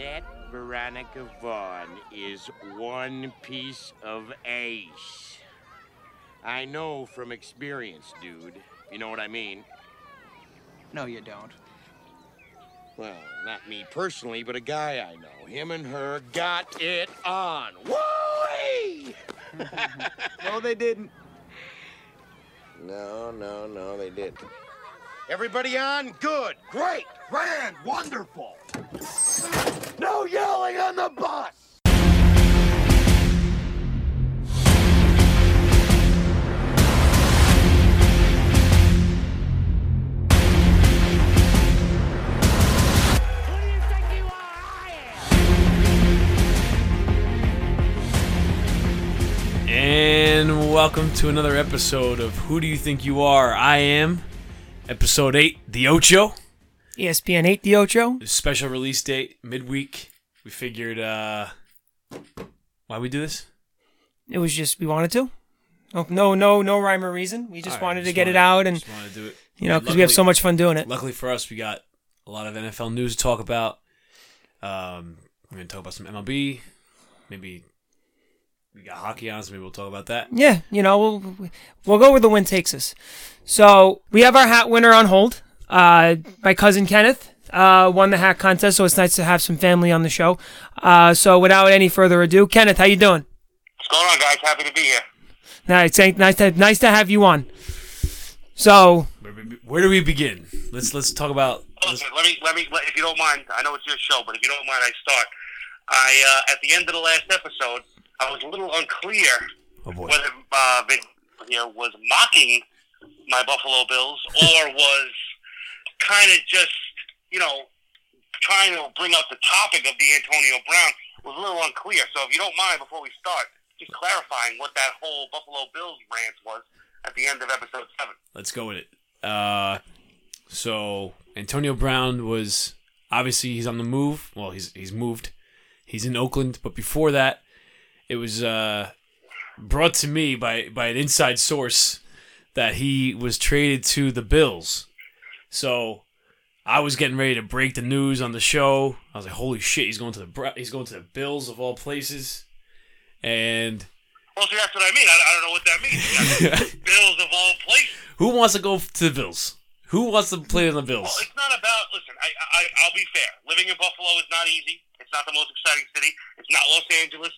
That Veronica Vaughn is one piece of ace. I know from experience, dude. You know what I mean? No, you don't. Well, not me personally, but a guy I know. Him and her got it on. Woo! No, they didn't. No, no, no, they didn't. Everybody on? Good. Great. Grand. Wonderful. No yelling on the bus. And welcome to another episode of Who Do You Think You Are? I am episode 8, The Ocho. ESPN 8 The Ocho. Special release date, midweek. We figured, uh, why we do this? It was just we wanted to. No, no, no, no rhyme or reason. We just right, wanted to just get it out, and just wanted to do it. you know, because we have so much fun doing it. Luckily for us, we got a lot of NFL news to talk about. Um, we're going to talk about some MLB. Maybe we got hockey on, so maybe we'll talk about that. Yeah, you know, we'll we'll go where the wind takes us. So we have our hat winner on hold. Uh, my cousin Kenneth uh, won the hat contest, so it's nice to have some family on the show. Uh, so without any further ado, Kenneth, how you doing? What's going on, guys? Happy to be here. Nice, nice to nice to have you on. So Where, where do we begin? Let's let's talk about. Let's, Listen, let me, let me, if you don't mind, I know it's your show, but if you don't mind, I start. I, uh, at the end of the last episode, I was a little unclear oh boy. whether uh, Vin here was mocking my Buffalo Bills or was kind of just, you know, trying to bring up the topic of the Antonio Brown. Was a little unclear. So if you don't mind, before we start, just clarifying what that whole Buffalo Bills rant was at the end of episode seven. let's go with it. Uh, so Antonio Brown was obviously he's on the move. Well, he's he's moved. He's in Oakland, but before that, it was uh, brought to me by by an inside source that he was traded to the Bills. So I was getting ready to break the news on the show. I was like, "Holy shit, he's going to the he's going to the Bills of all places." And Well, see, that's what I mean. I, I don't know what that means. Bills of all places. who wants to go to the Bills? Who wants to play on the Bills? Well, it's not about. Listen, I, I, I'll be fair. Living in Buffalo is not easy. It's not the most exciting city. It's not Los Angeles,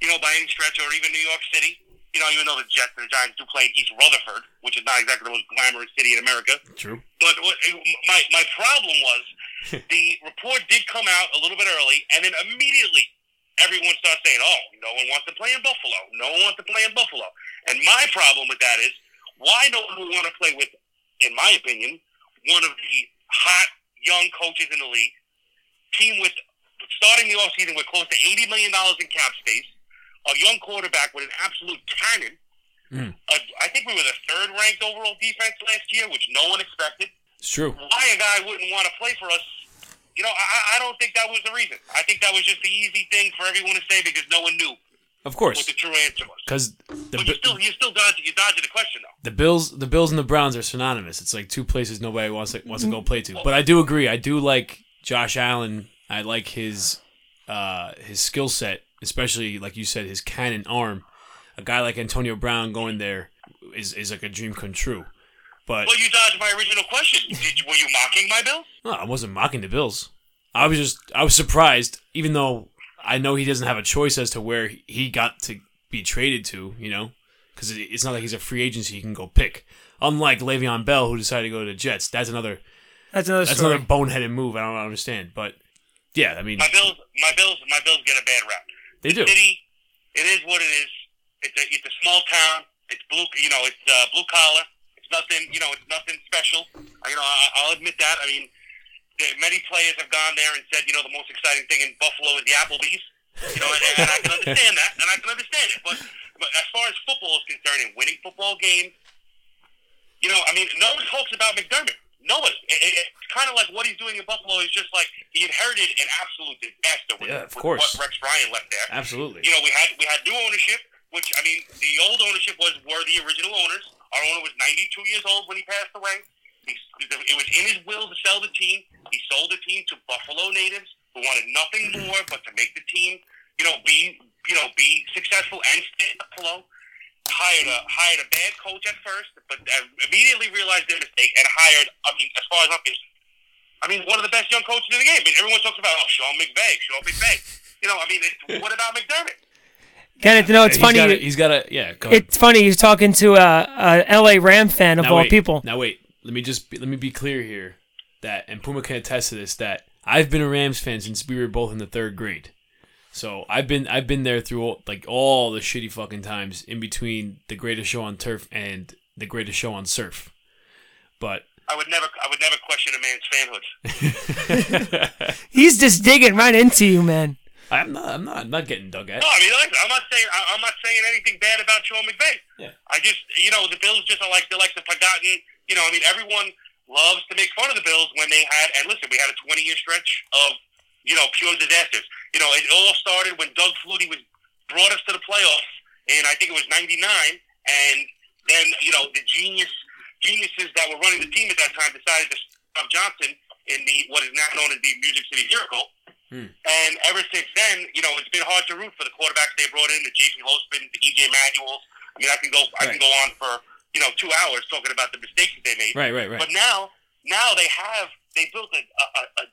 you know, by any stretch, or even New York City. You know, even though the Jets and the Giants do play in East Rutherford, which is not exactly the most glamorous city in America. True. But what, my my problem was the report did come out a little bit early, and then immediately everyone starts saying, "Oh, no one wants to play in Buffalo. No one wants to play in Buffalo." And my problem with that is, why no one would want to play with, in my opinion, one of the hot young coaches in the league, team with starting the offseason with close to eighty million dollars in cap space, a young quarterback with an absolute cannon. Mm. Uh, I think we were the third ranked overall defense last year, which no one expected It's true. why a guy wouldn't want to play for us, you know, I, I don't think that was the reason. I think that was just the easy thing for everyone to say because no one knew Of course, what the true answer was. because But you still, you still dodged, you dodged the question though. the Bills, the Bills and the Browns are synonymous. It's like two places nobody wants to wants to go play to. But I do agree. I do like Josh Allen. I like his uh, his skill set, especially like you said, his cannon arm. A guy like Antonio Brown going there is is like a dream come true. But Well, you dodged my original question. Did, were you mocking my bill? no, I wasn't mocking the Bills. I was just I was surprised, even though I know he doesn't have a choice as to where he got to be traded to. You know, because it's not like he's a free agency he can go pick. Unlike Le'Veon Bell, who decided to go to the Jets. That's another that's another that's story. another boneheaded move. I don't understand, but yeah, I mean My bills, my bills, my bills get a bad rap. They do. City, it is what it is. It's a, it's a small town. It's blue, you know, it's uh, blue collar. It's nothing, you know, it's nothing special. You know, I, I'll admit that. I mean, there, many players have gone there and said, you know, the most exciting thing in Buffalo is the Applebee's. You know, and, and I can understand that, and I can understand it. But, but as far as football is concerned and winning football games, you know, I mean, no one talks about McDermott. Nobody. It, it, it's kind of like what he's doing in Buffalo is just like he inherited an absolute disaster with, Yeah, of course. what Rex Ryan left there Absolutely. you know, we had we had new ownership, which I mean, the old ownership was were the original owners. Our owner was 92 years old when he passed away. He, it was in his will to sell the team. He sold the team to Buffalo natives who wanted nothing more but to make the team, you know, be you know be successful and stay in Buffalo. Hired a hired a bad coach at first, but uh, immediately realized their mistake and hired. I mean, as far as I'm concerned, I mean, one of the best young coaches in the game. I mean, everyone talks about oh, Sean McVay, Sean McVay. You know, I mean, it, what about McDermott? Kenneth, no, it's he's funny. Got a, he's got a yeah. Go ahead. it's funny. He's talking to a, a LA Ram fan of now all wait, people. Now wait, let me just be, let me be clear here that and Puma can attest to this that I've been a Rams fan since we were both in the third grade. So I've been I've been there through all, like all the shitty fucking times in between the greatest show on turf and the greatest show on surf. But I would never, I would never question a man's fanhood. He's just digging right into you, man. I'm not I'm not I'm not getting dug at. No, I mean, listen, I'm not saying I- I'm not saying anything bad about Sean McVay. Yeah. I just, you know, the Bills just are like they're like the forgotten. You know, I mean, everyone loves to make fun of the Bills when they had. And listen, we had a 20 year stretch of, you know, pure disasters. You know, it all started when Doug Flutie was brought us to the playoffs, and I think it was '99. And then, you know, the genius geniuses that were running the team at that time decided to stop Johnson in the what is now known as the Music City Miracle. Hmm. And ever since then, you know, it's been hard to root for the quarterbacks they brought in, the JP Losman, the EJ Manuels. I mean, I can go, I can go on for you know two hours talking about the mistakes that they made. Right, right, right. But now, now they have they built a, a, a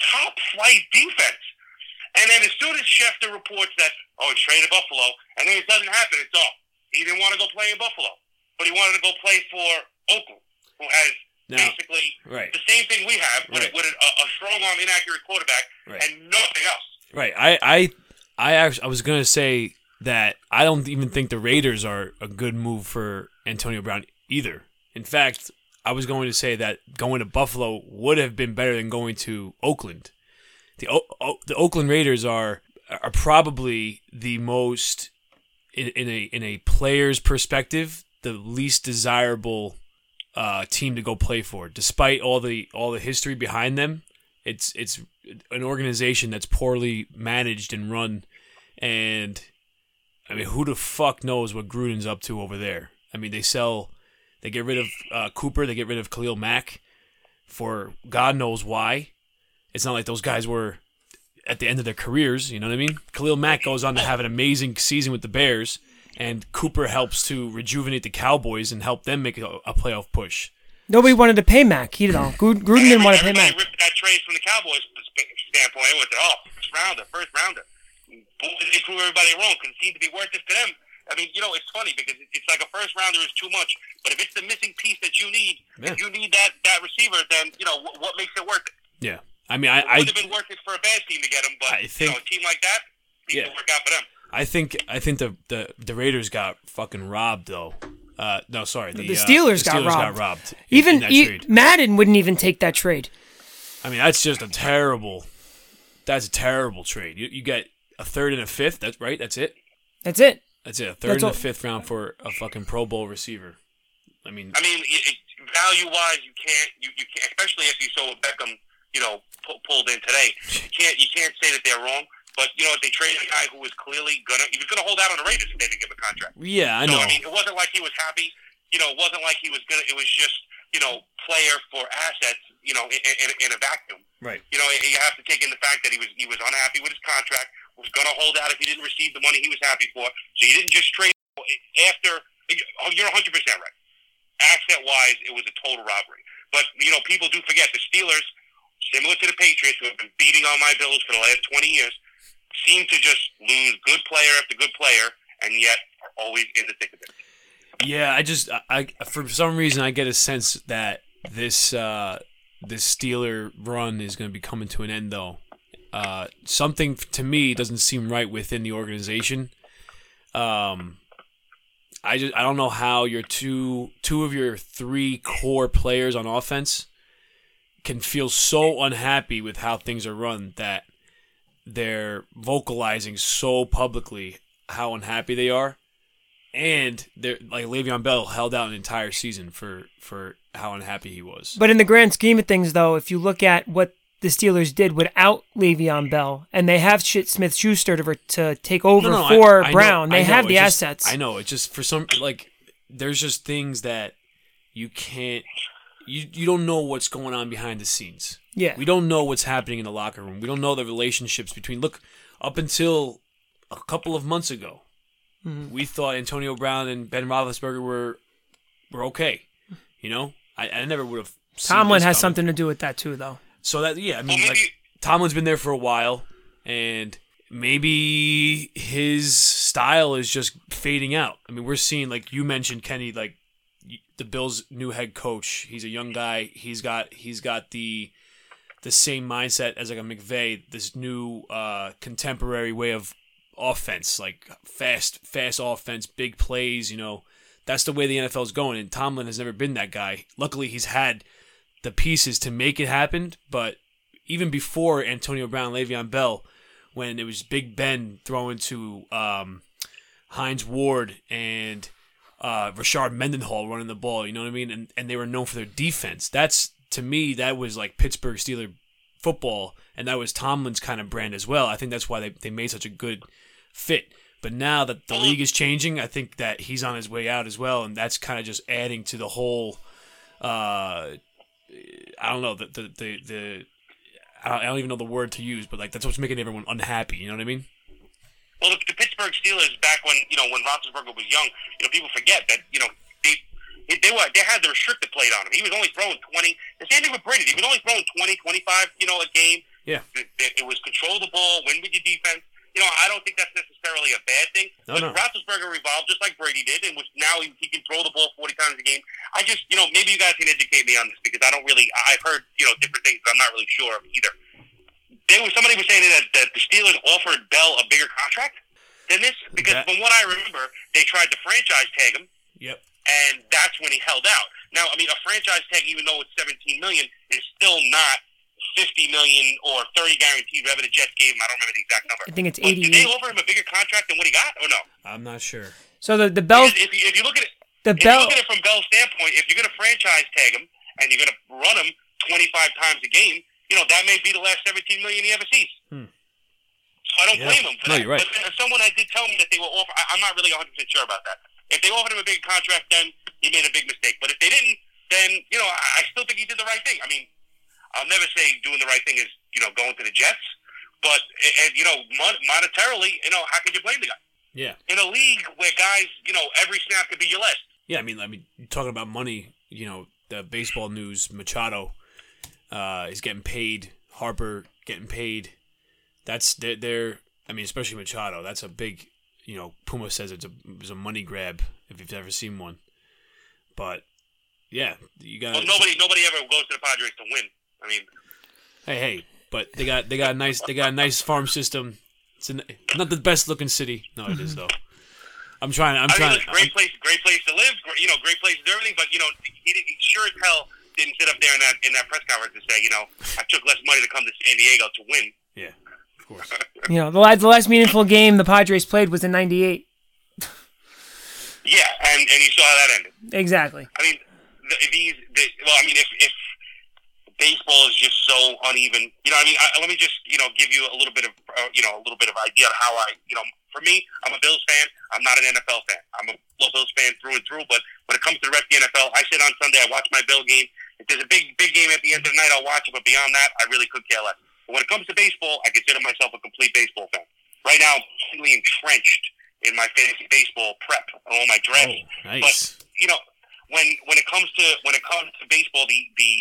top flight defense. And then as soon as Schefter reports that oh he's traded to Buffalo, and then it doesn't happen, it's all. He didn't want to go play in Buffalo, but he wanted to go play for Oakland, who has Now- basically Right. the same thing we have, but Right. with a, a strong arm, inaccurate quarterback, Right. and nothing else. Right. I I I actually I was gonna say that I don't even think the Raiders are a good move for Antonio Brown either. In fact, I was going to say that going to Buffalo would have been better than going to Oakland. The o- o- the Oakland Raiders are are probably the most in, in a in a player's perspective the least desirable uh, team to go play for, despite all the all the history behind them. It's it's an organization that's poorly managed and run, and I mean, who the fuck knows what Gruden's up to over there? I mean, they sell, they get rid of uh, Cooper, they get rid of Khalil Mack, for God knows why. It's not like those guys were at the end of their careers. You know what I mean? Khalil Mack goes on to have an amazing season with the Bears, and Cooper helps to rejuvenate the Cowboys and help them make a, a playoff push. Nobody wanted to pay Mack. He didn't. Gruden Gruden didn't want to pay Mack. Mac. ripped that trade from the Cowboys standpoint. It was oh, first rounder, first rounder. Boy, they prove everybody wrong. Couldn't seem to be worth it to them. I mean, you know, it's funny because it's like a first rounder is too much. But if it's the missing piece that you need, Yeah. if you need that that receiver, then you know what, what makes it work. Yeah, I mean, I, It I would have been worth it for a bad team to get him, but I you think- know, a team like that needs Yeah. work out for them. I think I think the, the the Raiders got fucking robbed though. Uh, no, sorry, the, The uh, Steelers, got, Steelers robbed. got robbed. in- Even in that e- trade. Madden wouldn't even take that trade. I mean, that's just a terrible. That's a terrible trade. You you get a third and a fifth. That's right. That's it. That's it. That's it. A third That's and all- a fifth round for a fucking Pro Bowl receiver. I mean, I mean, it, it, value-wise, you can't, you, you can't, especially if you saw what Beckham, you know, pu- pulled in today. You can't, you can't say that they're wrong. But you know, they traded a guy who was clearly gonna, he was gonna hold out on the Raiders if they didn't give him a contract. yeah, I So, know. I mean, it wasn't like he was happy. You know, it wasn't like he was gonna. It was just, you know, player for assets. You know, in, in, in a vacuum. Right. You know, you have to take in the fact that he was he was unhappy with his contract. Was gonna hold out if he didn't receive the money he was happy for. So he didn't just trade after. You're 100 percent right. Asset wise, it was a total robbery. But you know, people do forget the Steelers, similar to the Patriots, who have been beating on my Bills for the last 20 years, seem to just lose good player after good player, and yet are always in the thick of it. Yeah, I just I, I for some reason I get a sense that this uh this Steeler run is going to be coming to an end though. Uh something to me doesn't seem right within the organization. Um I just I don't know how your two two of your three core players on offense can feel so unhappy with how things are run that they're vocalizing so publicly how unhappy they are and they're like Le'Veon Bell held out an entire season for for how unhappy he was. But in the grand scheme of things, though, if you look at what the Steelers did without Le'Veon Bell, and they have Shit Smith Schuster to, to take over No, no, for I- I Brown, I they know, have the just- assets. I know. It's just for some like there's just things that you can't you you don't know what's going on behind the scenes. Yeah. We don't know what's happening in the locker room. We don't know the relationships between. Look, up until a couple of months ago, Mm-hmm. we thought Antonio Brown and Ben Roethlisberger were were okay. You know, I, I never would have. seen Tomlin has coming. something to do with that too, though. So that yeah, I Well, mean, maybe like Tomlin's been there for a while, and maybe his style is just fading out. I mean, we're seeing like you mentioned, Kenny, like the Bills' new head coach. He's a young guy. He's got he's got the the same mindset as like a McVay. This new uh, contemporary way of offense, like fast, fast offense, big plays. You know, that's the way the NFL is going. And Tomlin has never been that guy. Luckily, he's had the pieces to make it happen. But even before Antonio Brown, Le'Veon Bell, when it was Big Ben throwing to um, Hines Ward and uh, Rashard Mendenhall running the ball, you know what I mean? And and they were known for their defense. That's to me that was like Pittsburgh Steeler football, and that was Tomlin's kind of brand as well. I think that's why they, they made such a good fit. But now that the league is changing, I think that he's on his way out as well, and that's kind of just adding to the whole. Uh, I don't know the the the, the I don't- I don't even know the word to use, but like that's what's making everyone unhappy. You know what I mean? Well, the, the Pittsburgh Steelers back when you know when Roethlisberger was young, you know people forget that you know they they were they had the restricted plate on him. He was only throwing twenty. The same thing with Brady. He was only throwing 20, 25, you know, a game. Yeah. It, it, it was control the ball, win with your defense. You know, I don't think that's necessarily a bad thing. No, but no. Roethlisberger evolved just like Brady did, and was now he, he can throw the ball forty times a game. I just, you know, maybe you guys can educate me on this because I don't really. I've heard you know different things, but I'm not really sure of either. There was somebody was saying that, that the Steelers offered Bell a bigger contract than this because That- from what I remember, they tried to franchise tag him, Yep. and that's when he held out. Now, I mean, a franchise tag, even though it's 17 million, is still not 50 million or 30 guaranteed. Whatever the Jets gave him, I don't remember the exact number. I think it's But Did they offer him a bigger contract than what he got, or no? I'm not sure. So the the Bell Because if you, if you look at it, the if you Bell look at it from Bell's standpoint, if you're going to franchise tag him and you're going to run him 25 times a game, you know that may be the last 17 million he ever sees. Hmm. So I don't Yeah. blame him for No, that. you're right. But then someone I did tell me that they were offer. I, I'm not really 100 percent sure about that. If they offered him a big contract, then he made a big mistake. But if they didn't, then you know I, I still think he did the right thing. I mean, I'll never say doing the right thing is you know going to the Jets, but and, you know mon- monetarily, you know how could you blame the guy Yeah. in a league where guys, you know, every snap could be your last. Yeah, I mean, I mean, talking about money. You know, the baseball news. Machado uh, is getting paid. Harper getting paid. That's they're, they're. I mean, especially Machado. That's a big. You know, Puma says it's a it's a money grab if you've ever seen one. But yeah, you got Well, nobody, nobody ever goes to the Padres to win. I mean, Hey, hey, but they got they got a nice they got a nice farm system. It's an, not the best looking city. No, it is though. I'm trying. I'm I mean, trying. it's a great place, great place to live. Great, you know, great place to do everything. But you know, he, he sure as hell didn't sit up there in that in that press conference and say, you know, I took less money to come to San Diego to win. yeah, of course. you know the last the last meaningful game the Padres played was in '98. Yeah, and and you saw how that ended. Exactly. I mean, the, these. The, well, I mean, if if baseball is just so uneven, you know, I mean, I, let me just you know give you a little bit of uh, you know a little bit of idea of how I you know. For me, I'm a Bills fan. I'm not an NFL fan. I'm a Bills fan through and through. But when it comes to the rest of the NFL, I sit on Sunday. I watch my Bill game. If there's a big big game at the end of the night, I'll watch it. But beyond that, I really could care less. But when it comes to baseball, I consider myself a complete baseball fan. Right now, I'm completely entrenched in my fantasy baseball prep and all my Oh, drafts nice. you know, when when it comes to when it comes to baseball, the the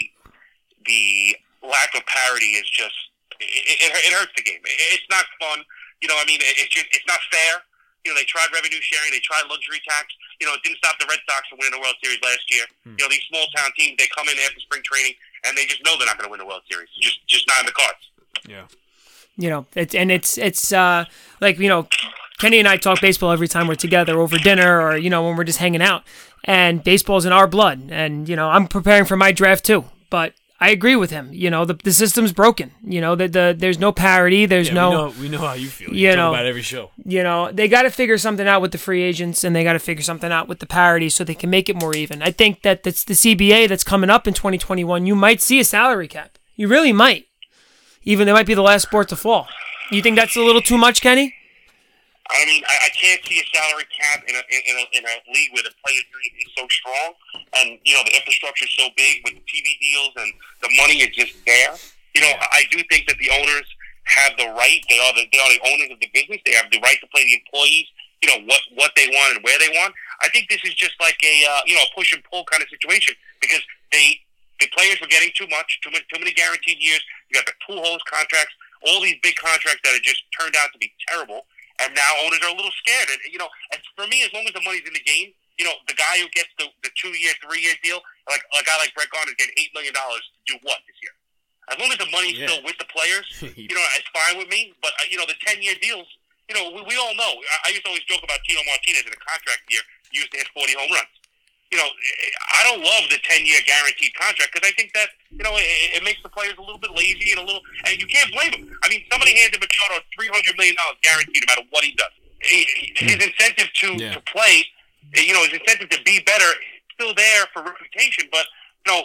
the lack of parity is just it, it, it hurts the game. It, it's not fun. You know, I mean, it, it's just it's not fair. You know, they tried revenue sharing, they tried luxury tax. You know, it didn't stop the Red Sox from winning the World Series last year. You know, these small town teams they come in after spring training and they just know they're not going to win the World Series. Just just not in the cards. Yeah. You know, it's and it's it's uh like you know, Kenny and I talk baseball every time we're together over dinner or you know when we're just hanging out, and baseball's in our blood. And you know, I'm preparing for my draft too, but. I agree with him. You know, the, the system's broken. You know, the, the there's no parity. There's Yeah, no we know, we know how you feel. You, You know. about every show. you know they got to figure something out with the free agents and they got to figure something out with the parity so they can make it more even i think that that's the cba that's coming up in 2021 you might see a salary cap you really might even they might be the last sport to fall you think that's a little too much kenny I mean, I, I can't see a salary cap in a, in, a, in a league where the players union is so strong, and you know the infrastructure is so big with the TV deals and the money is just there. You know, I do think that the owners have the right. They are the they are the owners of the business. They have the right to play the employees. You know what what they want and where they want. I think this is just like a uh, you know a push and pull kind of situation because they the players were getting too much, too many too many guaranteed years. You got the Pujols contracts, all these big contracts that have just turned out to be terrible. And now owners are a little scared. And you know, and for me, as long as the money's in the game, you know, the guy who gets the, the two year, three year deal, like a guy like Brett Gardner is getting eight million dollars to do what this year? As long as the money's Yeah. still with the players, you know, it's fine with me. But uh, you know, the ten year deals, you know, we, we all know. I, I used to always joke about Tino Martinez in a contract year. Used to hit forty home runs. You know, I don't love the ten year guaranteed contract because I think that you know it, it makes the players a little bit lazy and a little, and you can't blame them. I mean, somebody handed Machado three hundred million dollars guaranteed, no matter what he does. His incentive to Yeah. to play, you know, his incentive to be better, is still there for reputation. But you know,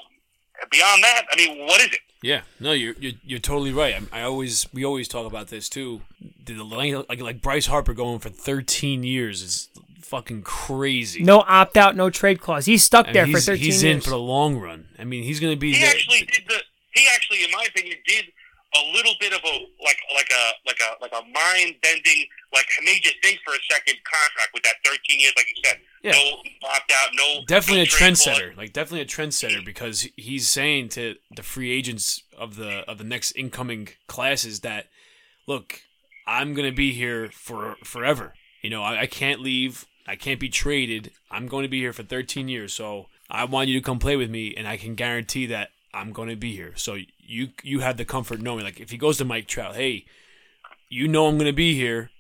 beyond that, I mean, what is it? Yeah, no, you're you're, you're totally right. I, I always we always talk about this too. The length, like like Bryce Harper going for 13 years is fucking crazy. No opt out, no trade clause. He's stuck I mean, there for 13 he's years. in for the long run. I mean, he's gonna be he there. actually did the he actually in my opinion did a little bit of a like like a like a like a mind bending like made you think for a second contract with that 13 years like you said Yeah. no opt out no definitely no a trade clause. trendsetter. Like definitely a trendsetter because he's saying to the free agents of the of the next incoming classes that look, I'm gonna be here for forever. You know, I, I can't leave. I can't be traded. I'm going to be here for 13 years. So I want you to come play with me, and I can guarantee that I'm going to be here. So you you have the comfort knowing, like if he goes to Mike Trout, hey, you know I'm going to be here.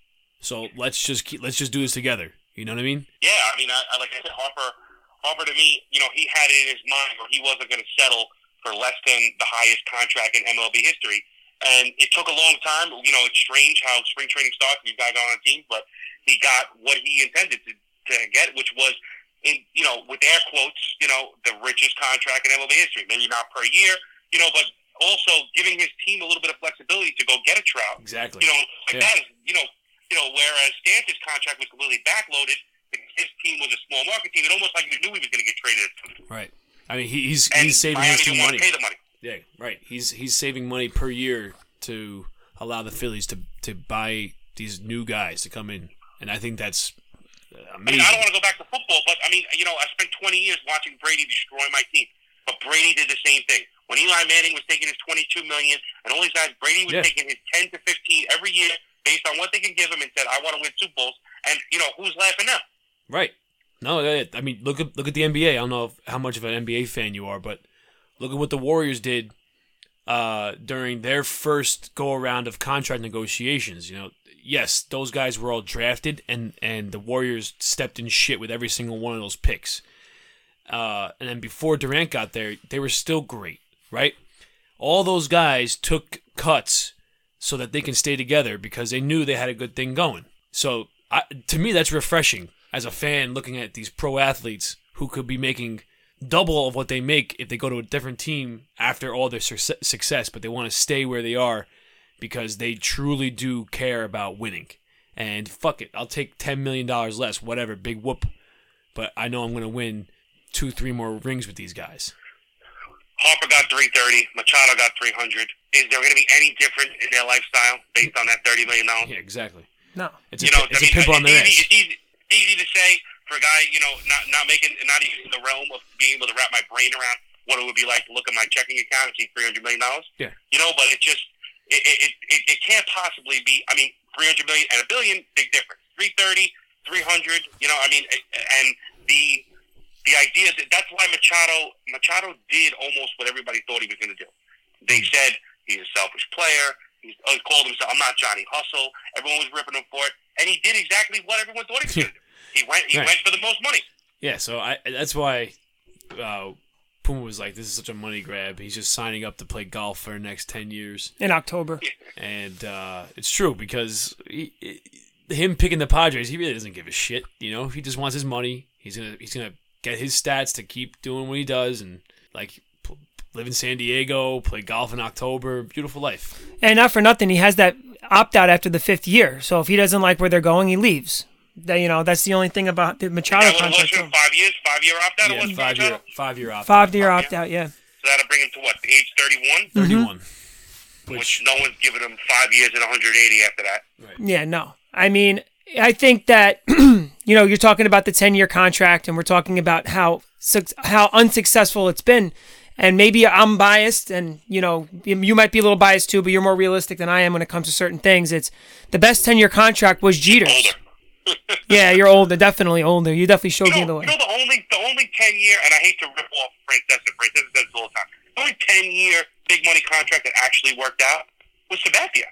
So let's just keep let's just do this together. You know what I mean? Yeah, I mean, I, I like I said, Harper. Harper to me, you know, he had it in his mind where he wasn't going to settle for less than the highest contract in MLB history. And it took a long time. You know, it's strange how spring training starts. These guys on a team, but he got what he intended to, to get, which was, in you know, with air quotes, you know, the richest contract in MLB history. Maybe not per year, you know, but also giving his team a little bit of flexibility to go get a Trout. Exactly. You know, like Yeah. that is, you know, you know, whereas Stanton's contract was completely backloaded, his team was a small market team. It almost like you knew he was going to get traded. Right. I mean, he, he's And he's saving Miami his team money. pay the money. Yeah, right. He's he's saving money per year to allow the Phillies to to buy these new guys to come in, and I think that's uh, I mean, I don't want to go back to football, but I mean, you know, I spent 20 years watching Brady destroy my team. But Brady did the same thing. When Eli Manning was taking his 22 million, and all these guys, Brady was Yeah. taking his 10 to 15 every year based on what they can give him, and said, "I want to win Super Bowls." And you know, who's laughing now? Right. No, I mean, look at look at the NBA. I don't know if, how much of an NBA fan you are, but look at what the Warriors did uh, during their first go around of contract negotiations. You know, yes, those guys were all drafted, and and the Warriors stepped in shit with every single one of those picks. Uh, and then before Durant got there, they were still great, right? All those guys took cuts so that they can stay together because they knew they had a good thing going. So I, to me, that's refreshing as a fan looking at these pro athletes who could be making double of what they make if they go to a different team after all their suc- success, but they want to stay where they are because they truly do care about winning. And fuck it, I'll take ten million dollars less, whatever, big whoop. But I know I'm going to win two, three more rings with these guys. Harper got 330. Machado got 300. Is there going to be any difference in their lifestyle based on that 30 million dollars? Yeah, exactly. No. It's a, you know, it's I a mean, pimple on it's their ass. it's easy, it's easy to say for a guy, you know, not not making, not even in the realm of being able to wrap my brain around what it would be like to look at my checking account and see three hundred million dollars. Yeah. You know, but it just it it, it it can't possibly be. I mean, three hundred million and a billion, big difference. 330, 300, You know, I mean, and the the idea that that's why Machado Machado did almost what everybody thought he was going to do. They said he's a selfish player. He uh, called himself, "I'm not Johnny Hustle." Everyone was ripping him for it, and he did exactly what everyone thought he was going to do. He went. He Right. went for the most money. Yeah, so I that's why uh, Puma was like, "This is such a money grab." He's just signing up to play golf for the next ten years, In October. and uh, it's true because he, he- him picking the Padres, he really doesn't give a shit. You know, he just wants his money. He's gonna he's gonna get his stats to keep doing what he does, and like p- live in San Diego, play golf in October, beautiful life. And not for nothing, he has that opt out after the fifth year. So if he doesn't like where they're going, he leaves. That you know, that's the only thing about the Machado That what it was contract. for five years. Five year opt out. Yeah, was for five year five year opt. Five year opt out, yeah. So that'll bring him to what? Age 31, mm-hmm. 31. which Which, no one's given him five years and 180 after that. Yeah, no. I mean, I think that you know you're talking about the 10 year contract, and we're talking about how suc- how unsuccessful it's been. And maybe I'm biased, and you know you you might be a little biased too, but you're more realistic than I am when it comes to certain things. It's the best 10 year contract was Jeter's. Older. Yeah, you're older, definitely older. You definitely showed You me the way. you know the only the only 10 year, and I hate to rip off Frank Dessa. Frank Dessa does this all the time. The only 10 year big money contract that actually worked out was Sabathia.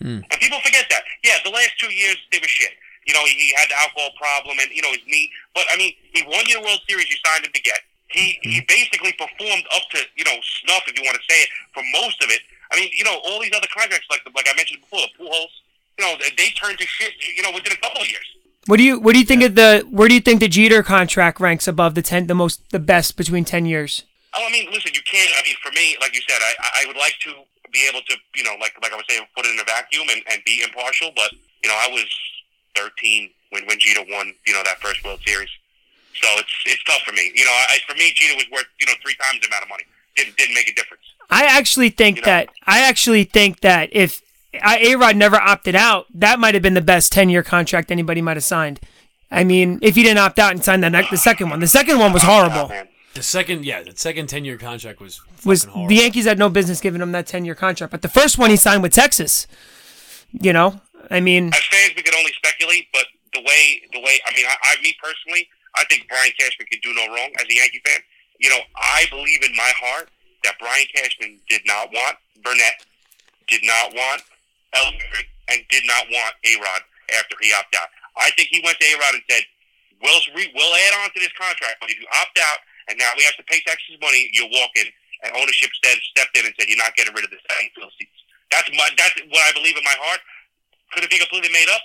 Hmm. And people forget that. Yeah, the last two years they were shit. You know, he, he had the alcohol problem and you know his knee. But I mean, he won you the World Series. You signed him to get. He he hmm. basically performed up to you know snuff, if you want to say it, for most of it. I mean, you know, all these other contracts, like the, like I mentioned before, the Pujols, you know, they, turned to shit. You know, within a couple of years. What do you What do you think of the Where do you think the Jeter contract ranks above the ten, the most, the best between 10 years? Oh, I mean, listen, you can't. I mean, for me, like you said, I I would like to be able to, you know, like like I was saying, put it in a vacuum and, and be impartial. But you know, I was 13 when when Jeter won, you know, that first World Series. So it's it's tough for me. You know, I, for me, Jeter was worth you know three times the amount of money. Didn't didn't make a difference. I actually think You know? that I actually think that if A Rod never opted out, that might have been the best ten year contract anybody might have signed. I mean, if he didn't opt out and sign that ne- the second one, the second one was horrible. the second, yeah, the second 10 year contract was Was horrible. the Yankees had no business giving him that ten year contract, but the first one he signed with Texas. You know, I mean, As fans, we could only speculate, but the way the way I mean, I, I me personally, I think Brian Cashman could do no wrong as a Yankee fan. You know, I believe in my heart that Brian Cashman did not want Burnett, did not want Ellsbury, and did not want A Rod after he opted out. I think he went to A Rod and said, "We'll re- we'll add on to this contract, but if you opt out and now we have to pay Texas money, you'll walk in." And ownership said, stepped in and said, "You're not getting rid of the field seats." That's my that's what I believe in my heart. Could it be completely made up?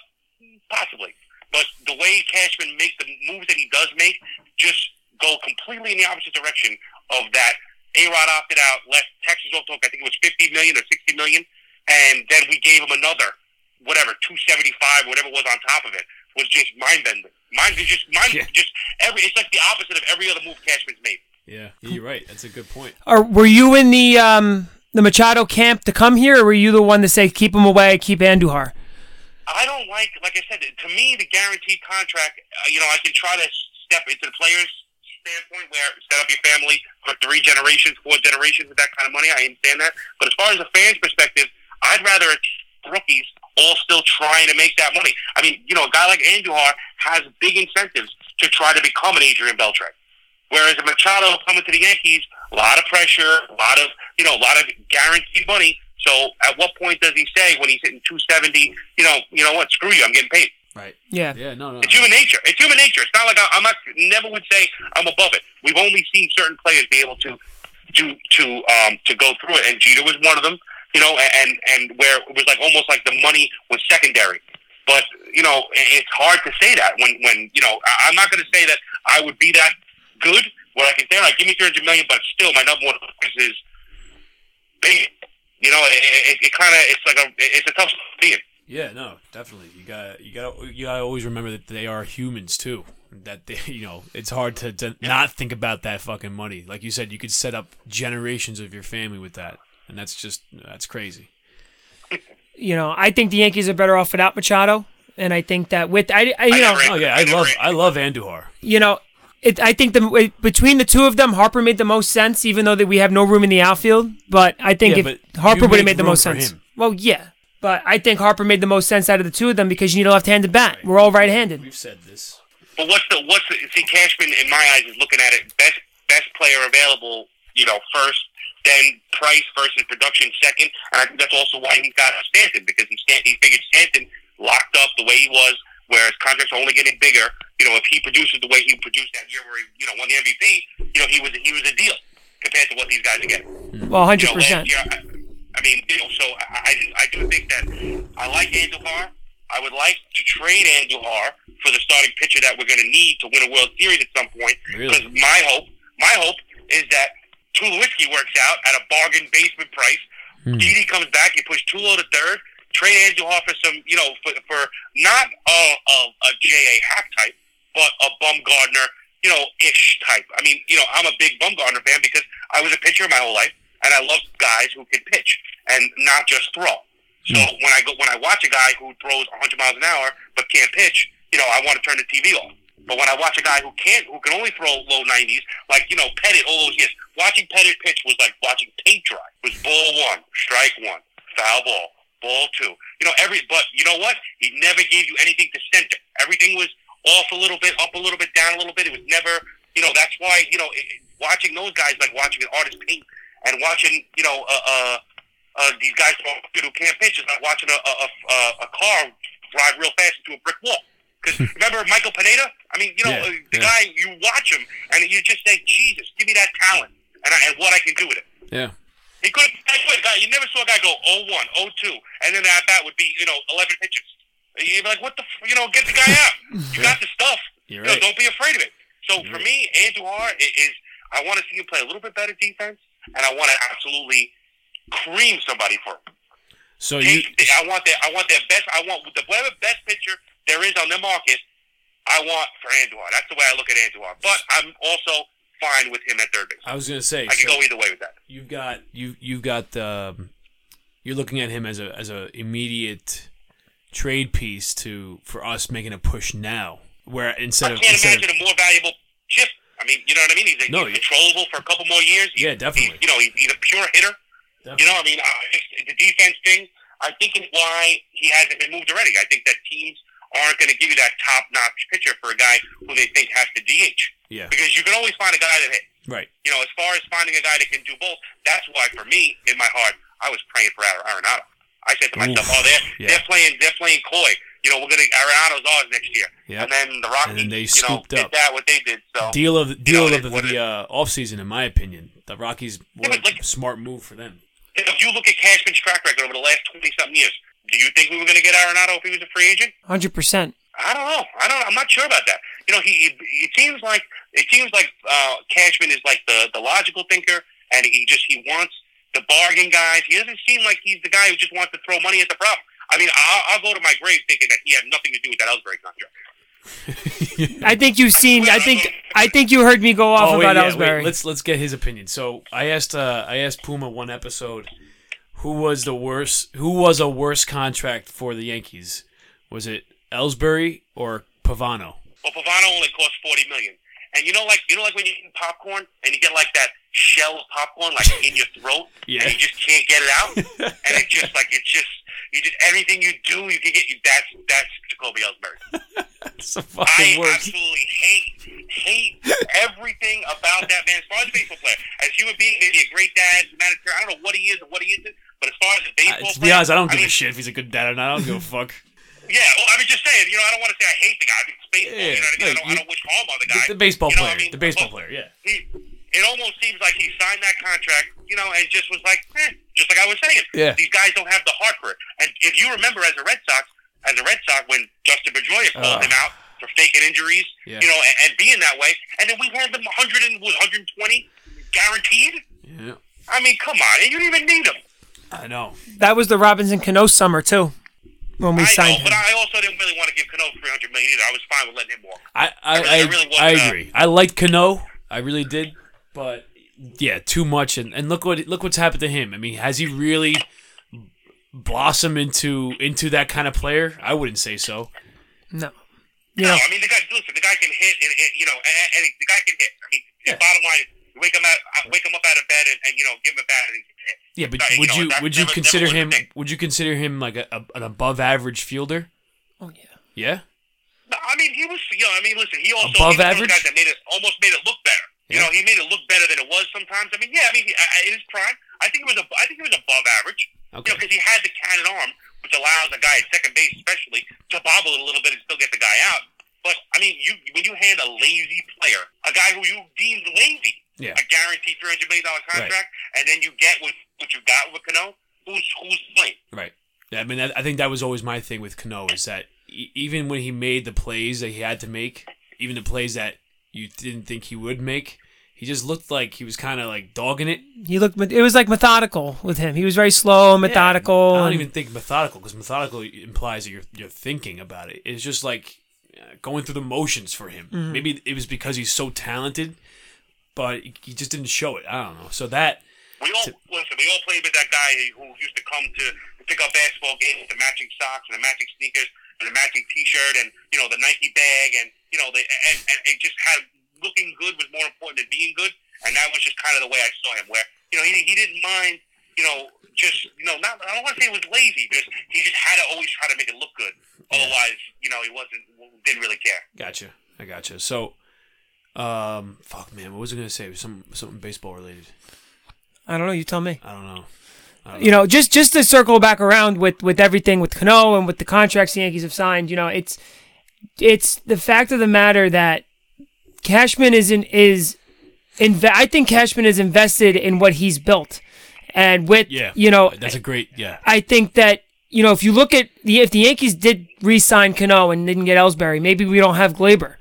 Possibly. But the way Cashman makes the moves that he does make just go completely in the opposite direction of that. A Rod opted out, left Texas off hook. I think it was fifty million or sixty million, and then we gave him another whatever two seventy five, whatever was on top of it. Was just mind bending. Mine is just mine Yeah. just every. It's like the opposite of every other move Cashman's made. Yeah, yeah, you're right. That's a good point. are, were you in the um the Machado camp to come here, or were you the one to say keep him away, keep Andujar? I don't like, like I said, to me, the guaranteed contract, uh, you know, I can try to step into the player's standpoint where set up your family for three generations, four generations with that kind of money. I understand that. But as far as a fan's perspective, I'd rather rookies all still trying to make that money. I mean, you know, a guy like Andujar has big incentives to try to become an Adrian Beltre. Whereas a Machado coming to the Yankees, a lot of pressure, a lot of, you know, a lot of guaranteed money. So at what point does he say when he's hitting 270, you know, you know what, screw you, I'm getting paid. Right. Yeah. Yeah, no, no. It's human nature. It's human nature. It's not like I, I'm not, never would say I'm above it. We've only seen certain players be able to, to, to, um, to go through it. And Jeter was one of them, you know, and, and where it was like almost like the money was secondary. But, you know, it's hard to say that when, when, you know, I'm not going to say that I would be that good where I can say, like, give me 300 million, but still my number one focus is big. You know, it, it, it kind of, it's like a, it's a tough spot to be in. Yeah, no, definitely. You got you got you got to always remember that they are humans too. That they, you know, it's hard to, to not think about that fucking money. Like you said, you could set up generations of your family with that, and that's just that's crazy. You know, I think the Yankees are better off without Machado, and I think that with I, I you know, never- Oh yeah, I love I love Andujar. you know, it, I think the between the two of them, Harper made the most sense, even though that we have no room in the outfield. But I think Yeah, if Harper would have make made the most sense. him. Well, yeah, but I think Harper made the most sense out of the two of them because you need a left-handed bat. We're all right-handed. We've said this. But what's the what's the see Cashman in my eyes is looking at it best best player available, you know, first, then price versus production second, and I think that's also why he got Stanton because he Stan- he figured Stanton locked up the way he was, whereas contracts are only getting bigger. You know, if he produces the way he produced that year where he you know won the MVP, you know he was he was a deal compared to what these guys are getting. Well, You hundred know, last percent. I, I mean, you know, so I, I, I do think that I like Andujar. I would like to trade Andujar for the starting pitcher that we're going to need to win a World Series at some point. Really? Because my hope, my hope is that Tulowitzki works out at a bargain basement price. Hmm. Didi comes back, you push Tulo to third, trade Andujar for some, you know, for, for not a, a, a J.A. Happ type, but a Bumgarner you know, ish type. I mean, you know, I'm a big Bumgarner fan because I was a pitcher my whole life, and I love guys who can pitch and not just throw. So hmm. when I go when I watch a guy who throws 100 miles an hour but can't pitch, you know, I want to turn the TV off. But when I watch a guy who can't, who can only throw low 90s, like you know Pettitte all those years, watching Pettitte pitch was like watching paint dry. It was ball one, strike one, foul ball, ball two. You know every, but you know what? He never gave you anything to center. Everything was off a little bit, up a little bit, down a little bit. It was never, you know. That's why you know watching those guys like watching an artist paint and watching you know uh, uh, uh, these guys who can't pitch is like watching a a, a, a car drive real fast into a brick wall. Because remember Michael Pineda? I mean, you know, Yeah, the yeah. guy you watch him and you just say, Jesus, give me that talent and, I, and what I can do with it. Yeah. He could have. Guy, you never saw a guy go 0-1, 0-2, and then that bat would be you know 11 pitches. You'd be like, what the, f- you know, get the guy out. You got the stuff. You're You know, right. don't be afraid of it. So You're for me, Andrew i- is, I want to see him play a little bit better defense, and I want to absolutely cream somebody for him. So you I want their, I want their best. I want the whatever best pitcher there is on the market. I want for Andujar. That's the way I look at Andujar. But I'm also fine with him at third base. I was gonna say I can so go either way with that. you've got you you've got um, you're looking at him as a as a immediate trade piece to for us making a push now. Where instead of I can't instead imagine of, a more valuable chip. I mean, you know what I mean? He's, No, he's controllable for a couple more years. He- Yeah, definitely. He's, you know, he's, he's a pure hitter. You know, I mean, uh, the defense thing. I think it's why he hasn't been moved already. I think that teams aren't going to give you that top-notch pitcher for a guy who they think has to DH yeah, because you can always find a guy that hits. right. You know, as far as finding a guy that can do both, that's why for me, in my heart, I was praying for Ar- Arenado. I said to myself, Oof. "Oh, they're Yeah. they're playing they're playing coy. You know, we're gonna Arenado's ours next year." Yeah. And then the Rockies, And then they you know, scooped did up. that what they did. So Deal of the deal know, of the, the uh, offseason, in my opinion. The Rockies Yeah, what but, like- a smart move for them. if you look at Cashman's track record over the last twenty something years, do you think we were gonna get Arenado if he was a free agent? Hundred percent. I don't know. I don't. I'm not sure about that. You know, he. It, it seems like it seems like uh, Cashman is like the the logical thinker, and he just he wants the bargain guys. He doesn't seem like he's the guy who just wants to throw money at the problem. I mean, I'll, I'll go to my grave thinking that he had nothing to do with that Ellsbury contract. I think you've seen. I think. I think you heard me go off oh, wait, about yeah, Ellsbury. wait, let's let's get his opinion. So I asked uh, I asked Puma one episode, who was the worst? Who was a worse contract for the Yankees? Was it Ellsbury or Pavano? Well, Pavano only cost forty million, and you know, like you know, like when you eat popcorn and you get like that shell of popcorn like in your throat, Yeah. and you just can't get it out, and it just like it's just you just everything you do, you can get you. That's that's Jacoby Ellsbury. It's the I fucking worst. absolutely hate hate everything about that man. As far as a baseball player, as a human being, maybe a great dad, humanitarian. I don't know what he is or what he isn't, but as far as a Uh, baseball to player, be honest, I don't give mean, a shit if he's a good dad or not. I don't give a fuck. Yeah, well, I was just saying, you know, I don't want to say I hate the guy. I mean, it's baseball. Yeah, you know what I mean? I don't, I you- don't wish harm on the The, guy. the baseball You know player. I mean? The baseball But player. Yeah. He, it almost seems like he signed that contract, you know, and just was like, eh, just like I was saying. Yeah. These guys don't have the heart for it. And if you remember, as a Red Sox, as a Red Sox, when Dustin Pedroia called Ugh. him out for faking injuries, Yeah. you know, and, and being that way, and then we had them 100 and was 120 guaranteed. Yeah. I mean, come on, you didn't even need them. I know. that was the Robinson Cano summer too, when we I know, signed him. but I also didn't really want to give Cano 300 million either. I was fine with letting him walk. I I, really- I, I really I wasn't, uh, agree. I liked Cano. I really did. But yeah, too much. And, and look what look what's happened to him. I mean, has he really blossomed into into that kind of player? I wouldn't say so. no, you No, I mean the guy. Listen, the guy can hit, and, and you know, and, and the guy can hit. I mean, Yeah. the bottom line is, wake him out, uh, wake him up out of bed, and, and you know, give him a bat, and he can hit. Yeah, but No, you would know, you that would you never- consider never him would you consider him like a, a an above average fielder? oh yeah, Yeah. No, I mean, he was. You know, I mean, listen, he also Above he was one of average? the guys that made it almost made it look better. You Yeah. know, he made it look better than it was sometimes. I mean, yeah, I mean, he, in his prime, I think it was a, I think it was above average. You know, because he had the cannon arm, which allows a guy at second base, especially, to bobble it a little bit and still get the guy out. But I mean, you when you hand a lazy player, a guy who you deemed lazy, Yeah. a guaranteed three hundred million dollar contract, and then you get what what you got with Cano, who's who's playing? Right. Yeah, I mean, I, think that was always my thing with Cano is that even when he made the plays that he had to make, even the plays that you didn't think he would make, he just looked like he was kind of like dogging it. he looked. It was like methodical with him. He was very slow, methodical. I don't and- even think methodical because methodical implies that you're you're thinking about it. It's just like uh, going through the motions for him. Mm-hmm. Maybe it was because he's so talented, but he just didn't show it. I don't know. So that We all listen. We all played with that guy who used to come to, to pick up basketball games with the matching socks and the matching sneakers and the matching T-shirt and you know the Nike bag and you know the and, and it just had looking good was more important than being good, and that was just kind of the way I saw him. Where you know he he didn't mind you know just you know not I don't want to say he was lazy, but he just had to always try to make it look good. Otherwise, you know, he wasn't didn't really care. gotcha. I gotcha. So, um, fuck, man, what was I gonna say? It was some something baseball related. I don't know. You tell me. I don't know. you know, just just to circle back around with with everything with Cano and with the contracts the Yankees have signed, you know, it's it's the fact of the matter that Cashman is in is inve- I think Cashman is invested in what he's built, and with Yeah, you know, that's a great yeah. I think that you know if you look at the if the Yankees did re-sign Cano and didn't get Ellsbury, maybe we don't have Gleyber.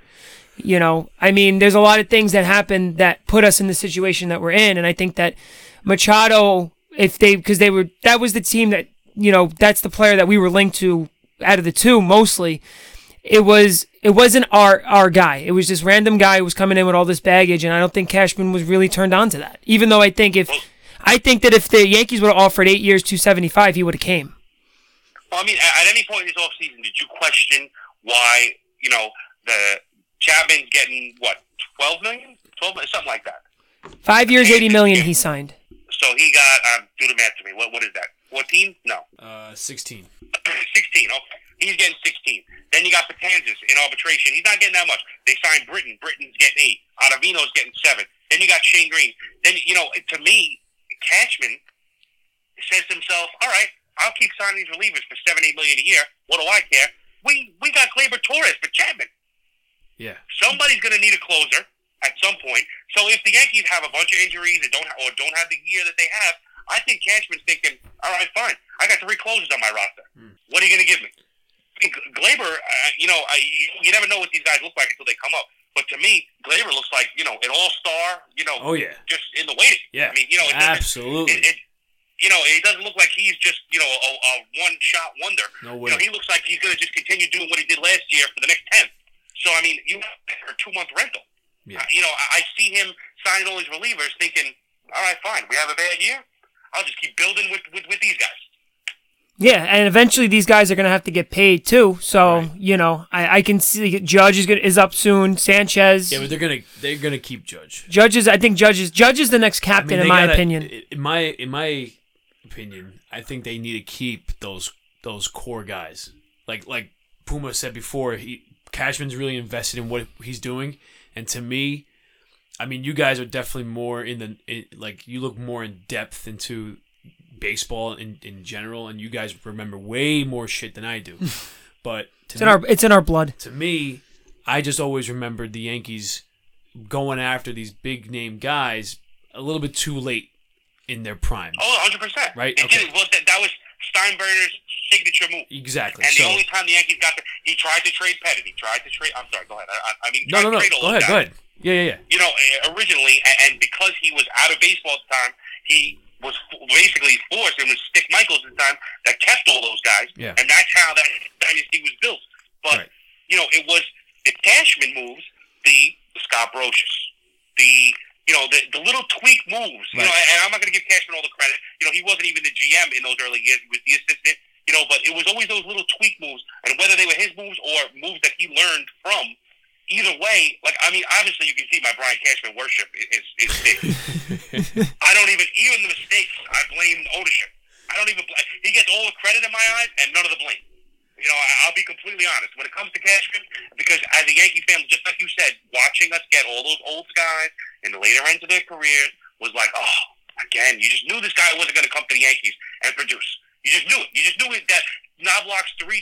You know, I mean, there's a lot of things that happened that put us in the situation that we're in, and I think that Machado, if they because they were that was the team that you know that's the player that we were linked to out of the two mostly. It was it wasn't our our guy. It was this random guy who was coming in with all this baggage, and I don't think Cashman was really turned on to that. Even though I think if I think that if the Yankees would have offered eight years, two seventy five, he would have came. Well, I mean, at, at any point in this offseason, did you question why, you know, the Chapman's getting, what, 12 million? 12 million? Something like that. Five years, eighty million. He signed. So he got, um, do the math to me. What, what is that? 14? No. Uh, sixteen. 16, okay. He's getting 16. Then you got Betances in arbitration. He's not getting that much. They signed Britton. Britton's getting eight. Ottavino's getting seven. Then you got Shane Green. Then, you know, to me, Cashman says to himself, all right, I'll keep signing these relievers for seven, eight million a year. What do I care? We we got Gleyber Torres for Chapman. Yeah. Somebody's going to need a closer at some point. So if the Yankees have a bunch of injuries and don't ha- or don't have the year that they have, I think Cashman's thinking, all right, fine. I got three closers on my roster. Hmm. What are you going to give me? Mean, Gleyber, uh, you know, I, you, you never know what these guys look like until they come up. But to me, Gleyber looks like you know an all star. You know, Oh yeah. just in the waiting. Yeah. I mean, you know, it Absolutely. It, it, you know, it doesn't look like he's just you know a, a one shot wonder. No You way. know, he looks like he's going to just continue doing what he did last year for the next ten. So I mean, you have a two month rental. Yeah. Uh, you know, I, I see him signing all these relievers, thinking, all right, fine, we have a bad year. I'll just keep building with with, with these guys. Yeah, and eventually these guys are gonna have to get paid too. So you know, I, I can see Judge is gonna, is up soon. Sanchez. Yeah, but they're gonna they're gonna keep Judge. Judge is I think Judges Judge is the next I captain mean, in my gotta- opinion. In my in my opinion, I think they need to keep those those core guys. Like like Puma said before, he Cashman's really invested in what he's doing, and to me, I mean, you guys are definitely more in the in, like you look more in depth into baseball in in general, and you guys remember way more shit than I do. but to It's in our it's in our blood. to me, I just always remembered the Yankees going after these big name guys a little bit too late in their prime. Oh, 100 percent. Right, It okay. did, well, that, that was Steinbrenner's signature move. Exactly. And So the only time the Yankees got the, he tried to trade Pettitte. He tried to trade. I'm sorry. Go ahead. I, I- I mean, no, no, no. trade all Go those ahead. Go ahead. Yeah, yeah, yeah. you know, eh, originally, and because he was out of baseball at the time, he was basically forced. It was Stick Michaels at the time that kept all those guys, Yeah. and that's how that dynasty was built. But Right. you know, it was the Cashman moves, the Scott Brosius, the you know the, the little tweak moves. You know, and I'm not going to give Cashman all the credit. You know, he wasn't even the GM in those early years; he was the assistant. You know, but it was always those little tweak moves, and whether they were his moves or moves that he learned from. Either way, like I mean, obviously you can see my Brian Cashman worship i- is is big. I don't even even the mistakes I blame ownership. I don't even. He gets all the credit in my eyes and none of the blame. You know, I'll be completely honest when it comes to Cashman, because as a Yankee fan, just like you said, watching us get all those old guys in the later ends of their careers was like, oh, again, you just knew this guy wasn't going to come to the Yankees and produce. You just knew it. You just knew it that Knoblauch's three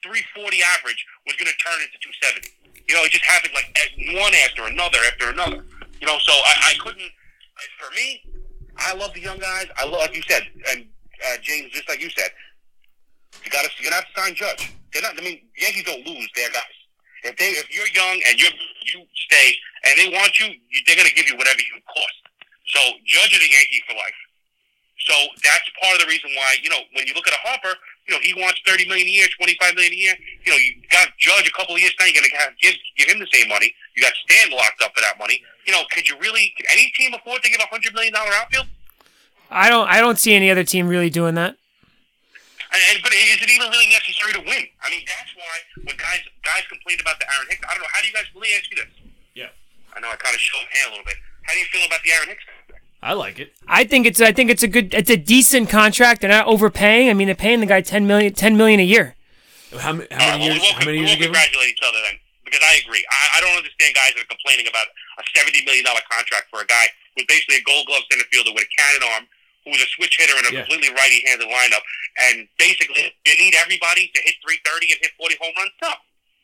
three forty average was going to turn into two seventy. You know, it just happened like one after another after another. You know, so I, I couldn't. For me, I love the young guys. I love, like you said, and uh, James, just like you said, you got to you're to sign Judge. They're not. I mean, Yankees don't lose their guys. If they if you're young and you you stay and they want you, you they're gonna give you whatever you cost. So Judge is a Yankee for life. So that's part of the reason why you know when you look at a Harper, you know he wants thirty million a year, twenty five million a year. You know you got Judge a couple of years now. You're gonna have, give give him the same money. You got Stan locked up for that money. You know, could you really? Could any team afford to give a hundred million dollar outfield? I don't I don't see any other team really doing that. And, and but is it even really necessary to win? I mean, that's why when guys guys complain about the Aaron Hicks, I don't know. How do you guys? Let me ask you this. Yeah. I know I kind of show him hand a little bit. How do you feel about the Aaron Hicks? contract? I like it. I think it's I think it's a good it's a decent contract. They're not overpaying. I mean they're paying the guy 10 million 10 million a year. How, many- how many well, years? we won't, How many we years you won't give him? congratulate each other then, because I agree. I, I don't understand guys that are complaining about a seventy million dollar contract for a guy who's basically a Gold Glove center fielder with a cannon arm, who was a switch hitter in a Yeah. completely righty-handed lineup, and basically you need everybody to hit three thirty and hit forty home runs. No,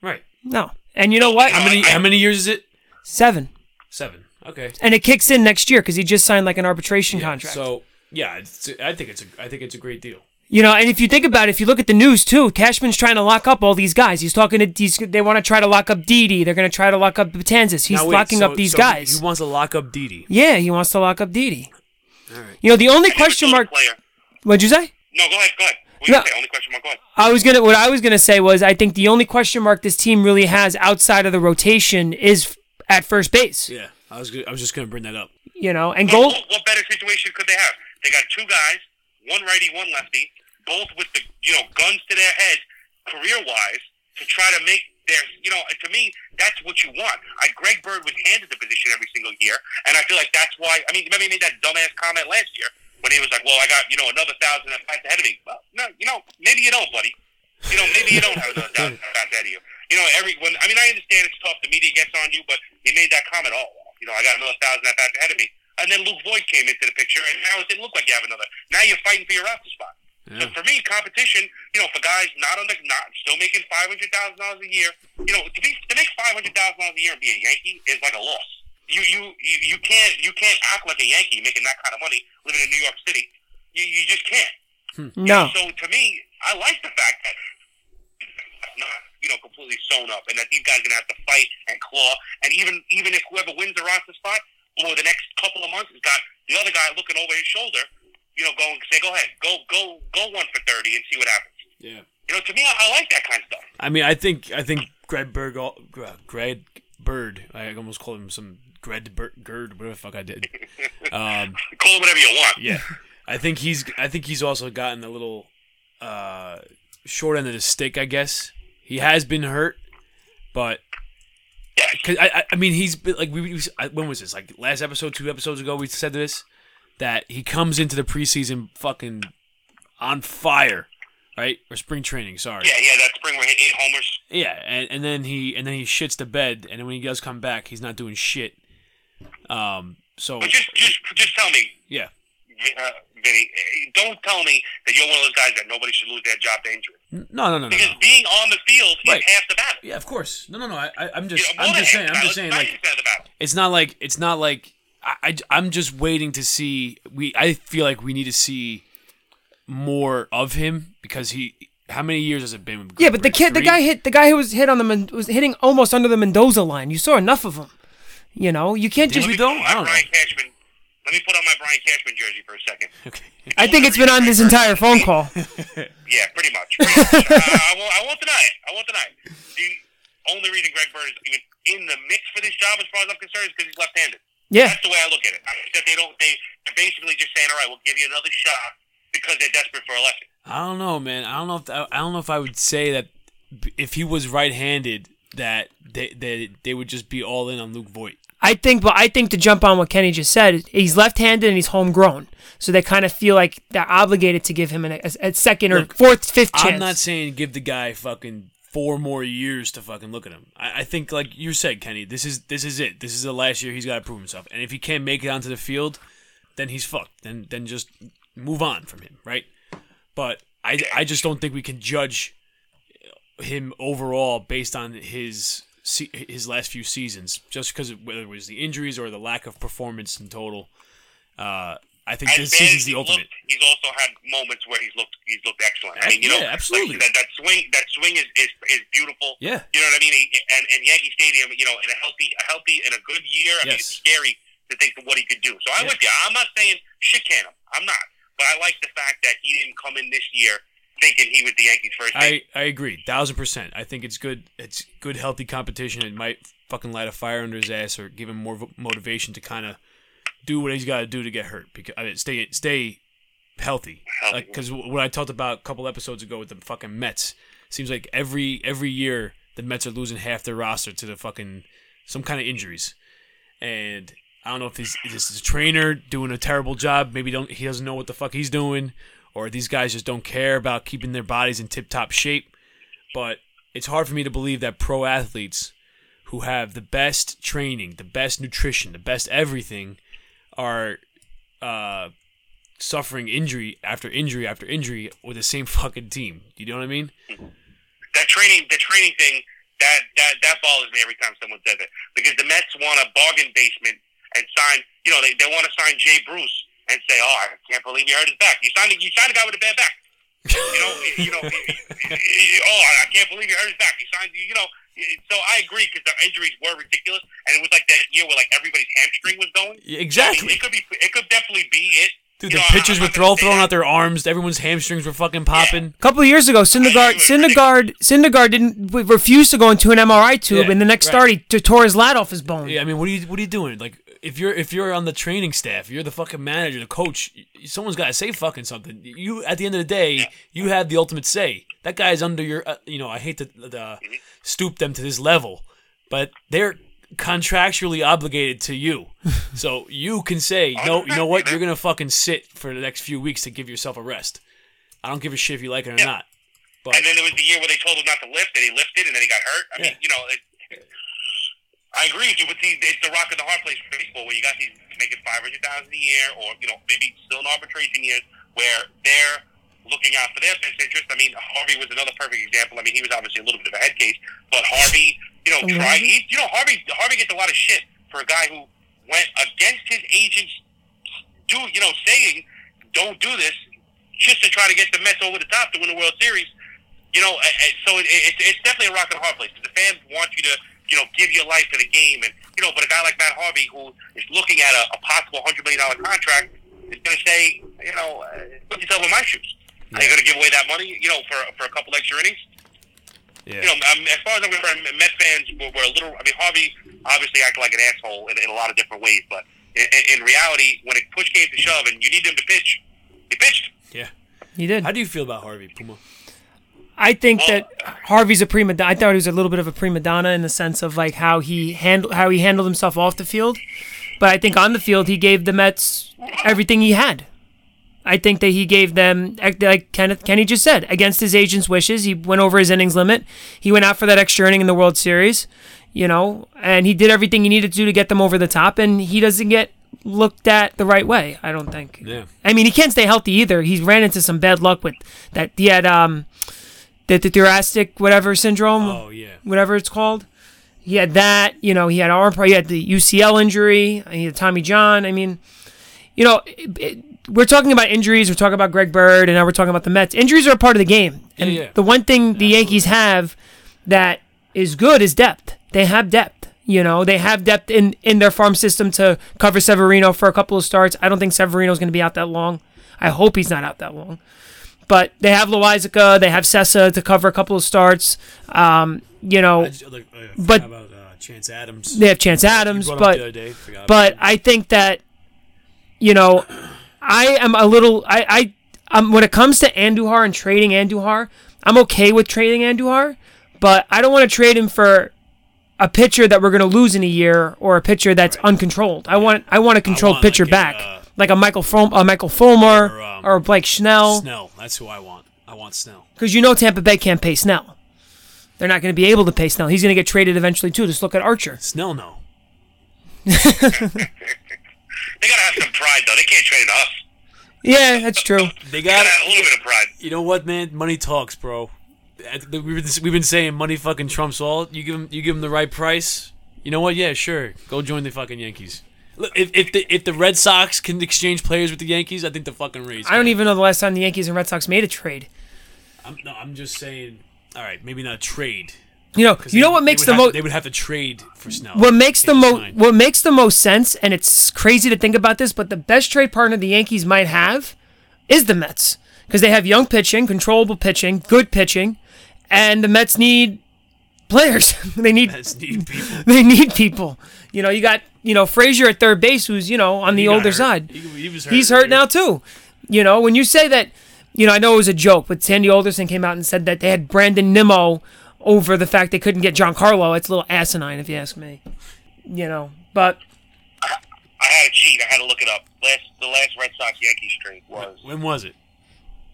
Right. No. And you know what? How many? I- How many years is it? 7. Seven. Okay. And it kicks in next year cuz he just signed like an arbitration Yeah, contract. So yeah, it's, I think it's a I think it's a great deal. You know, and if you think about it, if you look at the news too, Cashman's trying to lock up all these guys. He's talking to these. They want to try to lock up Didi. They're going to try to lock up Betances. He's wait, locking so- up these so guys. He wants to lock up Didi. yeah, he wants to lock up Didi. All right. You know, the only I question mark. Player. What'd you say? No, go ahead. Go ahead. What No. you say? Only question mark. Go ahead. I was gonna. What I was gonna say was, I think the only question mark this team really has outside of the rotation is at first base. Yeah, I was I was just gonna bring that up. You know, and What, goal. what, what better situation could they have? They got two guys, one righty, one lefty, both with the you know guns to their head, career wise, to try to make their you know. To me, that's what you want. I, Greg Bird was handed the position every single year, and I feel like that's why. I mean, remember he made that dumbass comment last year when he was like, "Well, I got you know another thousand bats ahead of me." Well, no, you know, maybe you don't, buddy. You know, maybe you don't have another thousand at bats ahead of you. You know, every when I mean, I understand it's tough. The media gets on you, but he made that comment. Oh, you know, I got another thousand at bats ahead of me. And then Luke Voit came into the picture, and now it didn't look like you have another. Now you're fighting for your roster spot. So for me, competition, you know, for guys not on the not still making five hundred thousand dollars a year, you know, to be to make five hundred thousand dollars a year and be a Yankee is like a loss. You you you, you can't you can't act like a Yankee making that kind of money living in New York City. You you just can't. Hmm. No. So to me, I like the fact that not you know completely sewn up, and that these guys are gonna have to fight and claw. And even even if whoever wins the roster spot over the next couple of months has got the other guy looking over his shoulder, you know, going say, go ahead, go go go one for thirty and see what happens. Yeah. You know, to me, I, I like that kind of stuff. I mean, I think I think Greg Bird, al- Gre- Greg Bird. I almost called him some Greg Bird, Gerd, whatever the fuck I did. Um, Call him whatever you want. yeah, I think he's I think he's also gotten a little uh, short end of the stick. I guess he has been hurt, but Cause I, I, mean, he's been like we, we. When was this? Like last episode, two episodes ago, we said this that he comes into the preseason fucking on fire, right? Or spring training. Sorry. Yeah, yeah, that spring where he hit eight homers. Yeah, and, and then he and then he shits the bed, and then when he does come back, he's not doing shit. Um. So But just just just tell me, yeah, uh, Vinny, eh, don't tell me that you're one of those guys that nobody should lose their job to injury. N- no, no, no, no, Because no. being on the field Right. is half the battle. Yeah, of course. No, no, no. I, I I'm You just know, I'm just saying the I'm just saying like 90% of the battle. it's not like it's not like I, I I'm just waiting to see we I feel like we need to see more of him because he how many years has it been? with Yeah, but the Greg? kid, the guy hit the guy who was hit on the was hitting almost under the Mendoza line. You saw enough of him. You know, you can't Did just. we Let me though? put on I don't know. Let me put on my Brian Cashman jersey for a second. Okay. I think it's been on this entire phone call. Yeah, pretty much. Pretty much. uh, I, won't, I won't deny it. I won't deny it. The only reason Greg Bird is even in the mix for this job, as far as I'm concerned, is because he's left-handed. Yeah, That's the way I look at it. I think that they don't. They, they're basically just saying, "All right, we'll give you another shot," because they're desperate for a lesson. I don't know, man. I don't know if I don't know if I would say that if he was right-handed that they they, they would just be all in on Luke Voit. I think, but I think to jump on what Kenny just said, he's left-handed and he's homegrown, so they kind of feel like they're obligated to give him an, a, a second or Look, fourth, fifth chance. I'm not saying give the guy fucking four more years to fucking look at him. I, I think like you said, Kenny, this is this is it. This is the last year he's got to prove himself. And if he can't make it onto the field, then he's fucked. Then then just move on from him, right? But I I just don't think we can judge him overall based on his se- his last few seasons, just because whether it was the injuries or the lack of performance in total. Uh, I think As this season's the ultimate. looked, he's also had moments where he's looked he's looked excellent. I Yeah, mean, you know, absolutely. like, that, that swing that swing is, is is beautiful. Yeah. You know what I mean? He- And and Yankee Stadium, you know, in a healthy a healthy in a good year, I mean, it's scary to think of what he could do. So I'm Yeah. with you. I'm not saying shit can him. I'm not. but I like the fact that he didn't come in this year thinking he was the Yankees' first. I, I agree, thousand percent. I think it's good. It's good, healthy competition. It might fucking light a fire under his ass or give him more motivation to kind of do what he's got to do to get hurt. Because I mean, stay stay healthy. Healthy. Like because what I talked about a couple episodes ago with the fucking Mets seems like every every year the Mets are losing half their roster to the fucking some kind of injuries, and I don't know if this is a trainer doing a terrible job. Maybe don't he doesn't know what the fuck he's doing, or these guys just don't care about keeping their bodies in tip top shape. But it's hard for me to believe that pro athletes who have the best training, the best nutrition, the best everything are uh, suffering injury after injury after injury with the same fucking team. Do you know what I mean? that training, the training thing, that that that bothers me every time someone says it because the Mets want a bargain basement and sign. You know, they, they want to sign Jay Bruce and say, "Oh, I can't believe he hurt his back. You signed a, you signed a guy with a bad back." You know, you know. oh, I can't believe he hurt his back. You signed. You know. So I agree because the injuries were ridiculous, and it was like that year where like everybody's hamstring was going. Yeah, I mean, exactly. it could be. It could definitely be it. Dude, You the know, pitchers were throw, throwing out their arms. Everyone's hamstrings were fucking popping. A couple of years ago, Syndergaard, Syndergaard, Syndergaard didn't refuse to go into an MRI tube, Yeah, and the next right. start he tore his lat off his bone. Yeah, I mean, what are you what are you doing? Like, if you're if you're on the training staff, you're the fucking manager, the coach. Someone's got to say fucking something. You at the end of the day, you have the ultimate say. That guy's under your. Uh, you know, I hate to uh, stoop them to this level, but they're contractually obligated to you. so you can say, no, you know what? You're gonna fucking sit for the next few weeks to give yourself a rest. I don't give a shit if you like it or Yeah. not. But And then there was the year where they told him not to lift, and he lifted, and then he got hurt. I mean, you know, it, I agree with you, but see, it's the rock and the hard place for baseball, where you got these making five hundred thousand a year, or you know, maybe still in arbitration years, where they're looking out for their best interest. I mean, Harvey was another perfect example. I mean, he was obviously a little bit of a head case, but Harvey, you know, mm-hmm. tried. He, you know, Harvey, Harvey gets a lot of shit for a guy who went against his agents, do you know, saying, "Don't do this," just to try to get the Mets over the top to win the World Series you know, so it, it, it's definitely a rock and a hard place. The fans want you to, you know, give your life to the game, and you know, but a guy like Matt Harvey, who is looking at a, a possible hundred million dollar contract, is going to say, you know, uh, put yourself in my shoes. Are you going to give away that money, you know, for for a couple extra innings? yeah, You know, um, as far as I'm concerned, Met fans were, were a little. I mean, Harvey obviously acted like an asshole in, in a lot of different ways, but in, in reality, when it push came to shove, and you need him to pitch, he pitched. yeah. He did. How do you feel about Harvey Puma? I think that Harvey's a prima. donna. I thought he was a little bit of a prima donna in the sense of like how he handled how he handled himself off the field, but I think on the field he gave the Mets everything he had. I think that he gave them, like Kenneth Kenny just said, against his agent's wishes. He went over his innings limit. He went out for that extra inning in the World Series, you know, and he did everything he needed to do to get them over the top. And he doesn't get looked at the right way. I don't think. Yeah. I mean, he can't stay healthy either. He ran into some bad luck with that. He had um, the, the thoracic whatever syndrome, Oh yeah. whatever it's called. He had that. You know, he had arm. He had the UCL injury. He had Tommy John. I mean, you know, it, it, we're talking about injuries. We're talking about Greg Bird, and now we're talking about the Mets. Injuries are a part of the game, and Yeah, yeah. the one thing the Yankees have that is good is depth. They have depth. You know, they have depth in in their farm system to cover Severino for a couple of starts. I don't think Severino's going to be out that long. I hope he's not out that long. But they have Loaisiga, they have Cessa to cover a couple of starts. Um, you know, just, like, forgot But- about uh, Chance Adams. they have Chance Adams, You brought up the but day, but I think that you know, I am a little I I um when it comes to Andujar and trading Andujar, I'm okay with trading Andujar, but I don't want to trade him for a pitcher that we're going to lose in a year or a pitcher that's uncontrolled. I want I want a controlled want pitcher like back, uh, like a Michael Fulmer, a Michael Fulmer Or, um, or Blake Snell, Snell. That's who I want. I want Snell. because you know Tampa Bay can't pay Snell. They're not going to be able to pay Snell. He's going to get traded eventually too. Just look at Archer. Snell, no. They gotta have some pride, though. They can't trade us. Yeah, that's true. They They got. a little bit of pride. You know what, man? Money talks, bro. We've been, we've been saying money fucking trumps all. You give him you give him the right price. You know what? Yeah, sure. Go join the fucking Yankees. Look, if if the if the Red Sox can exchange players with the Yankees, I think the fucking Rays. I don't even know the last time the Yankees and Red Sox made a trade. I'm, no, I'm just saying. All right, maybe not a trade. You know, you they- know what makes the most They would have to trade for Snell. what makes the most what makes the most sense, and it's crazy to think about this, but the best trade partner the Yankees might have is the Mets because they have young pitching, controllable pitching, good pitching, and the Mets need players. they need Mets need people. they need people. You know, you got you know Frazier at third base, who's you know on the He got older hurt. side. He, he was hurt He's hurt earlier. now too. You know, when you say that, you know, I know it was a joke, but Sandy Alderson came out and said that they had Brandon Nimmo over the fact they couldn't get Giancarlo. It's a little asinine, if you ask me. You know, but I had to cheat. I had to look it up. Last the last Red Sox Yankees trade was When was it?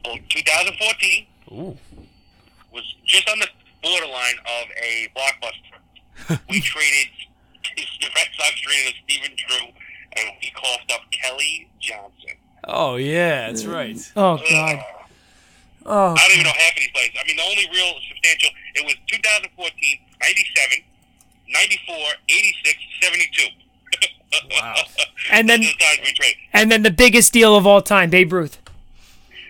oh, 2014. Ooh. Was just on the borderline of a blockbuster. we traded the Red Sox traded us Stephen Drew, and we coughed up Kelly Johnson. Oh yeah, that's right. oh god, uh, oh I don't even know half of these players. I mean, the only real substantial, it was 2014, 97, 94, 86, 72. Wow. And then- the times we traded. and then the biggest deal of all time, Babe Ruth.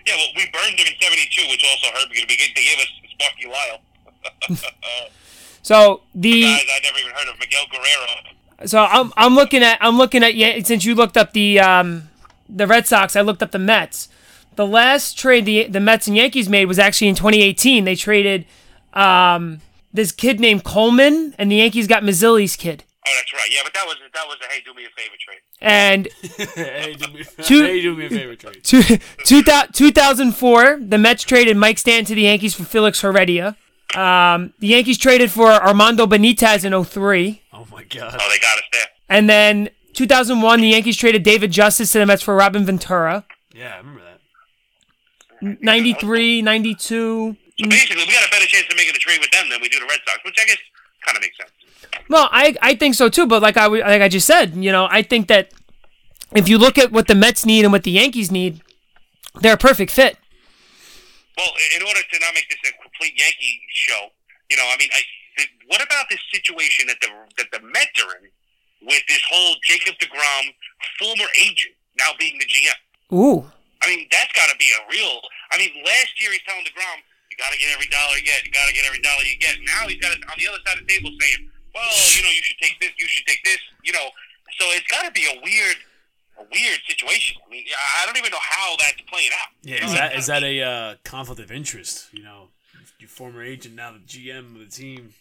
Yeah, well, we burned him in 72, which also hurt because we, they gave us Sparky Lyle. So the Guys I never even heard of, Miguel Guerrero. so I'm I'm looking at I'm looking at yeah since you looked up the um the Red Sox, I looked up the Mets. The last trade the the Mets and Yankees made was actually in 2018. They traded um this kid named Coleman, and the Yankees got Mazzilli's kid. Oh, that's right. Yeah, but that was that was a hey, do me a favor trade. And hey, do me, Two- hey, do me a favor, trade. two, two 2004, the Mets traded Mike Stanton to the Yankees for Felix Heredia. Um, the Yankees traded for Armando Benitez in 03. Oh my god. Oh, they got us there. And then 2001, the Yankees traded David Justice to the Mets for Robin Ventura. Yeah, I remember that. 93, 92. So basically, we got a better chance of making a trade with them than we do the Red Sox, which I guess kind of makes sense. Well, I I think so too. But like I w- like I just said, you know, I think that if you look at what the Mets need and what the Yankees need, they're a perfect fit. Well, in order to not make this a complete Yankee show, you know, I mean, I, the, what about this situation that the that the Mets are in with this whole Jacob Degrom former agent now being the GM? Ooh, I mean, that's got to be a real. I mean, last year he's telling Degrom, "You got to get every dollar you get. You got to get every dollar you get." Now he's got it on the other side of the table saying, "Well, you know, you should take this. You should take this." You know, so it's got to be a weird, a weird situation. I mean, I I don't even know how that's playing out. Yeah, is that is that a uh, conflict of interest? You know, your former agent now the GM of the team.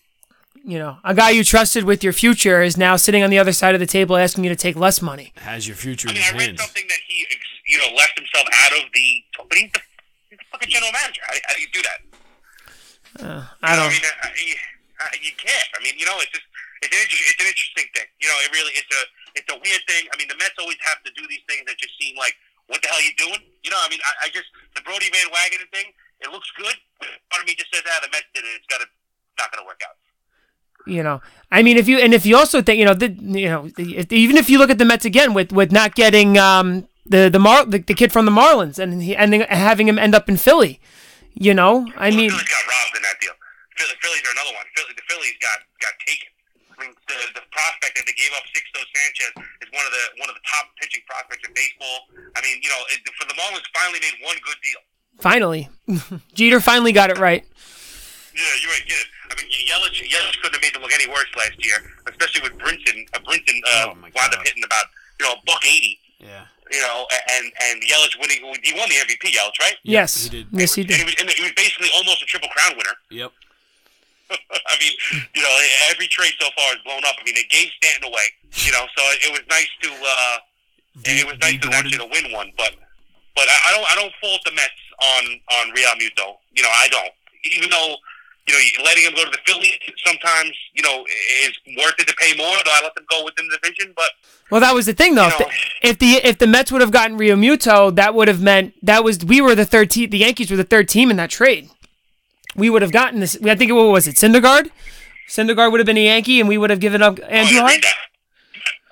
you know, a guy you trusted with your future is now sitting on the other side of the table asking you to take less money. has your future I in mean, his I read hands. something that he, ex- you know, left himself out of the. But he's the, he's the fucking general manager. How, how do you do that? I You know, don't. I mean, uh, you, uh, you can't. I mean, you know, it's just it's an, inter- it's an interesting thing. You know, it really it's a it's a weird thing. I mean, the Mets always have to do these things that just seem like what the hell are you doing? You know, I mean, I, I just the Brodie Van Wagenen thing. It looks good. But part of me just says, ah, the Mets did it. It's got to not going to work out. You know, I mean, if you and if you also think, you know, the, you know, even if you look at the Mets again with with not getting um the the Mar the, the kid from the Marlins and he and then having him end up in Philly, you know, I Well, mean, the Phillies got robbed in that deal. The Phillies are another one. Philly, the Phillies got got taken. I mean, the the prospect that they gave up, Sixto Sanchez, is one of the one of the top pitching prospects in baseball. I mean, you know, it, for the Marlins, finally made one good deal. Finally, Jeter finally got it right. Yeah, you're right. Yeah. I mean, Yelich, Yelich couldn't have made them look any worse last year, especially with Brinson. Uh, Brinson uh, Oh, my wound up hitting about you know a buck eighty. Yeah, You know, and and Yelich winning. He won the MVP. Yelich, right? Yes, he did. yes, he And he did. was, and he was basically almost a triple crown winner. yep. I mean, you know, every trade so far is blown up. I mean, they gave Stanton away. You know, so it was nice to. uh It was nice to actually to win one, but but I, I don't I don't fault the Mets on on Real Muto. You know, I don't. Even though you know letting him go to the Phillies sometimes you know is worth it to pay more. Though I let them go within the division, but Well, that was the thing, though. You If know- the, if the if the Mets would have gotten Realmuto, that would have meant that was we were the third team. The Yankees were the third team in that trade. We would have gotten this. I think what was it? Syndergaard. Syndergaard would have been a Yankee, and we would have given up oh, Andrew I Hart. that.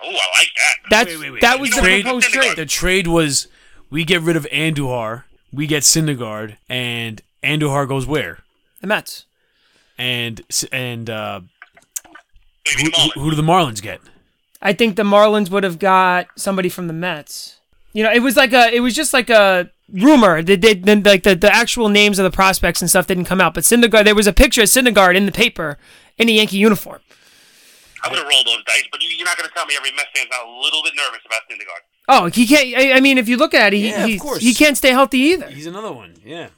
Oh, I like that. That's Wait, wait, wait. that was The the trade- proposed trade. The trade was we get rid of Andujar, we get Syndergaard, and Andujar goes where? The Mets. And and uh, who, who, do the Marlins get? I think the Marlins would have got somebody from the Mets. You know, it was like a, it was just like a rumor. They did then like the, the actual names of the prospects and stuff didn't come out. But Syndergaard, there was a picture of Syndergaard in the paper in a Yankee uniform. I would have rolled those dice, but you, you're not going to tell me every Mets fan's not a little bit nervous about Syndergaard. Oh, he can't. I, I mean, if you look at it, he, Yeah, he, he can't stay healthy either. He's another one. Yeah.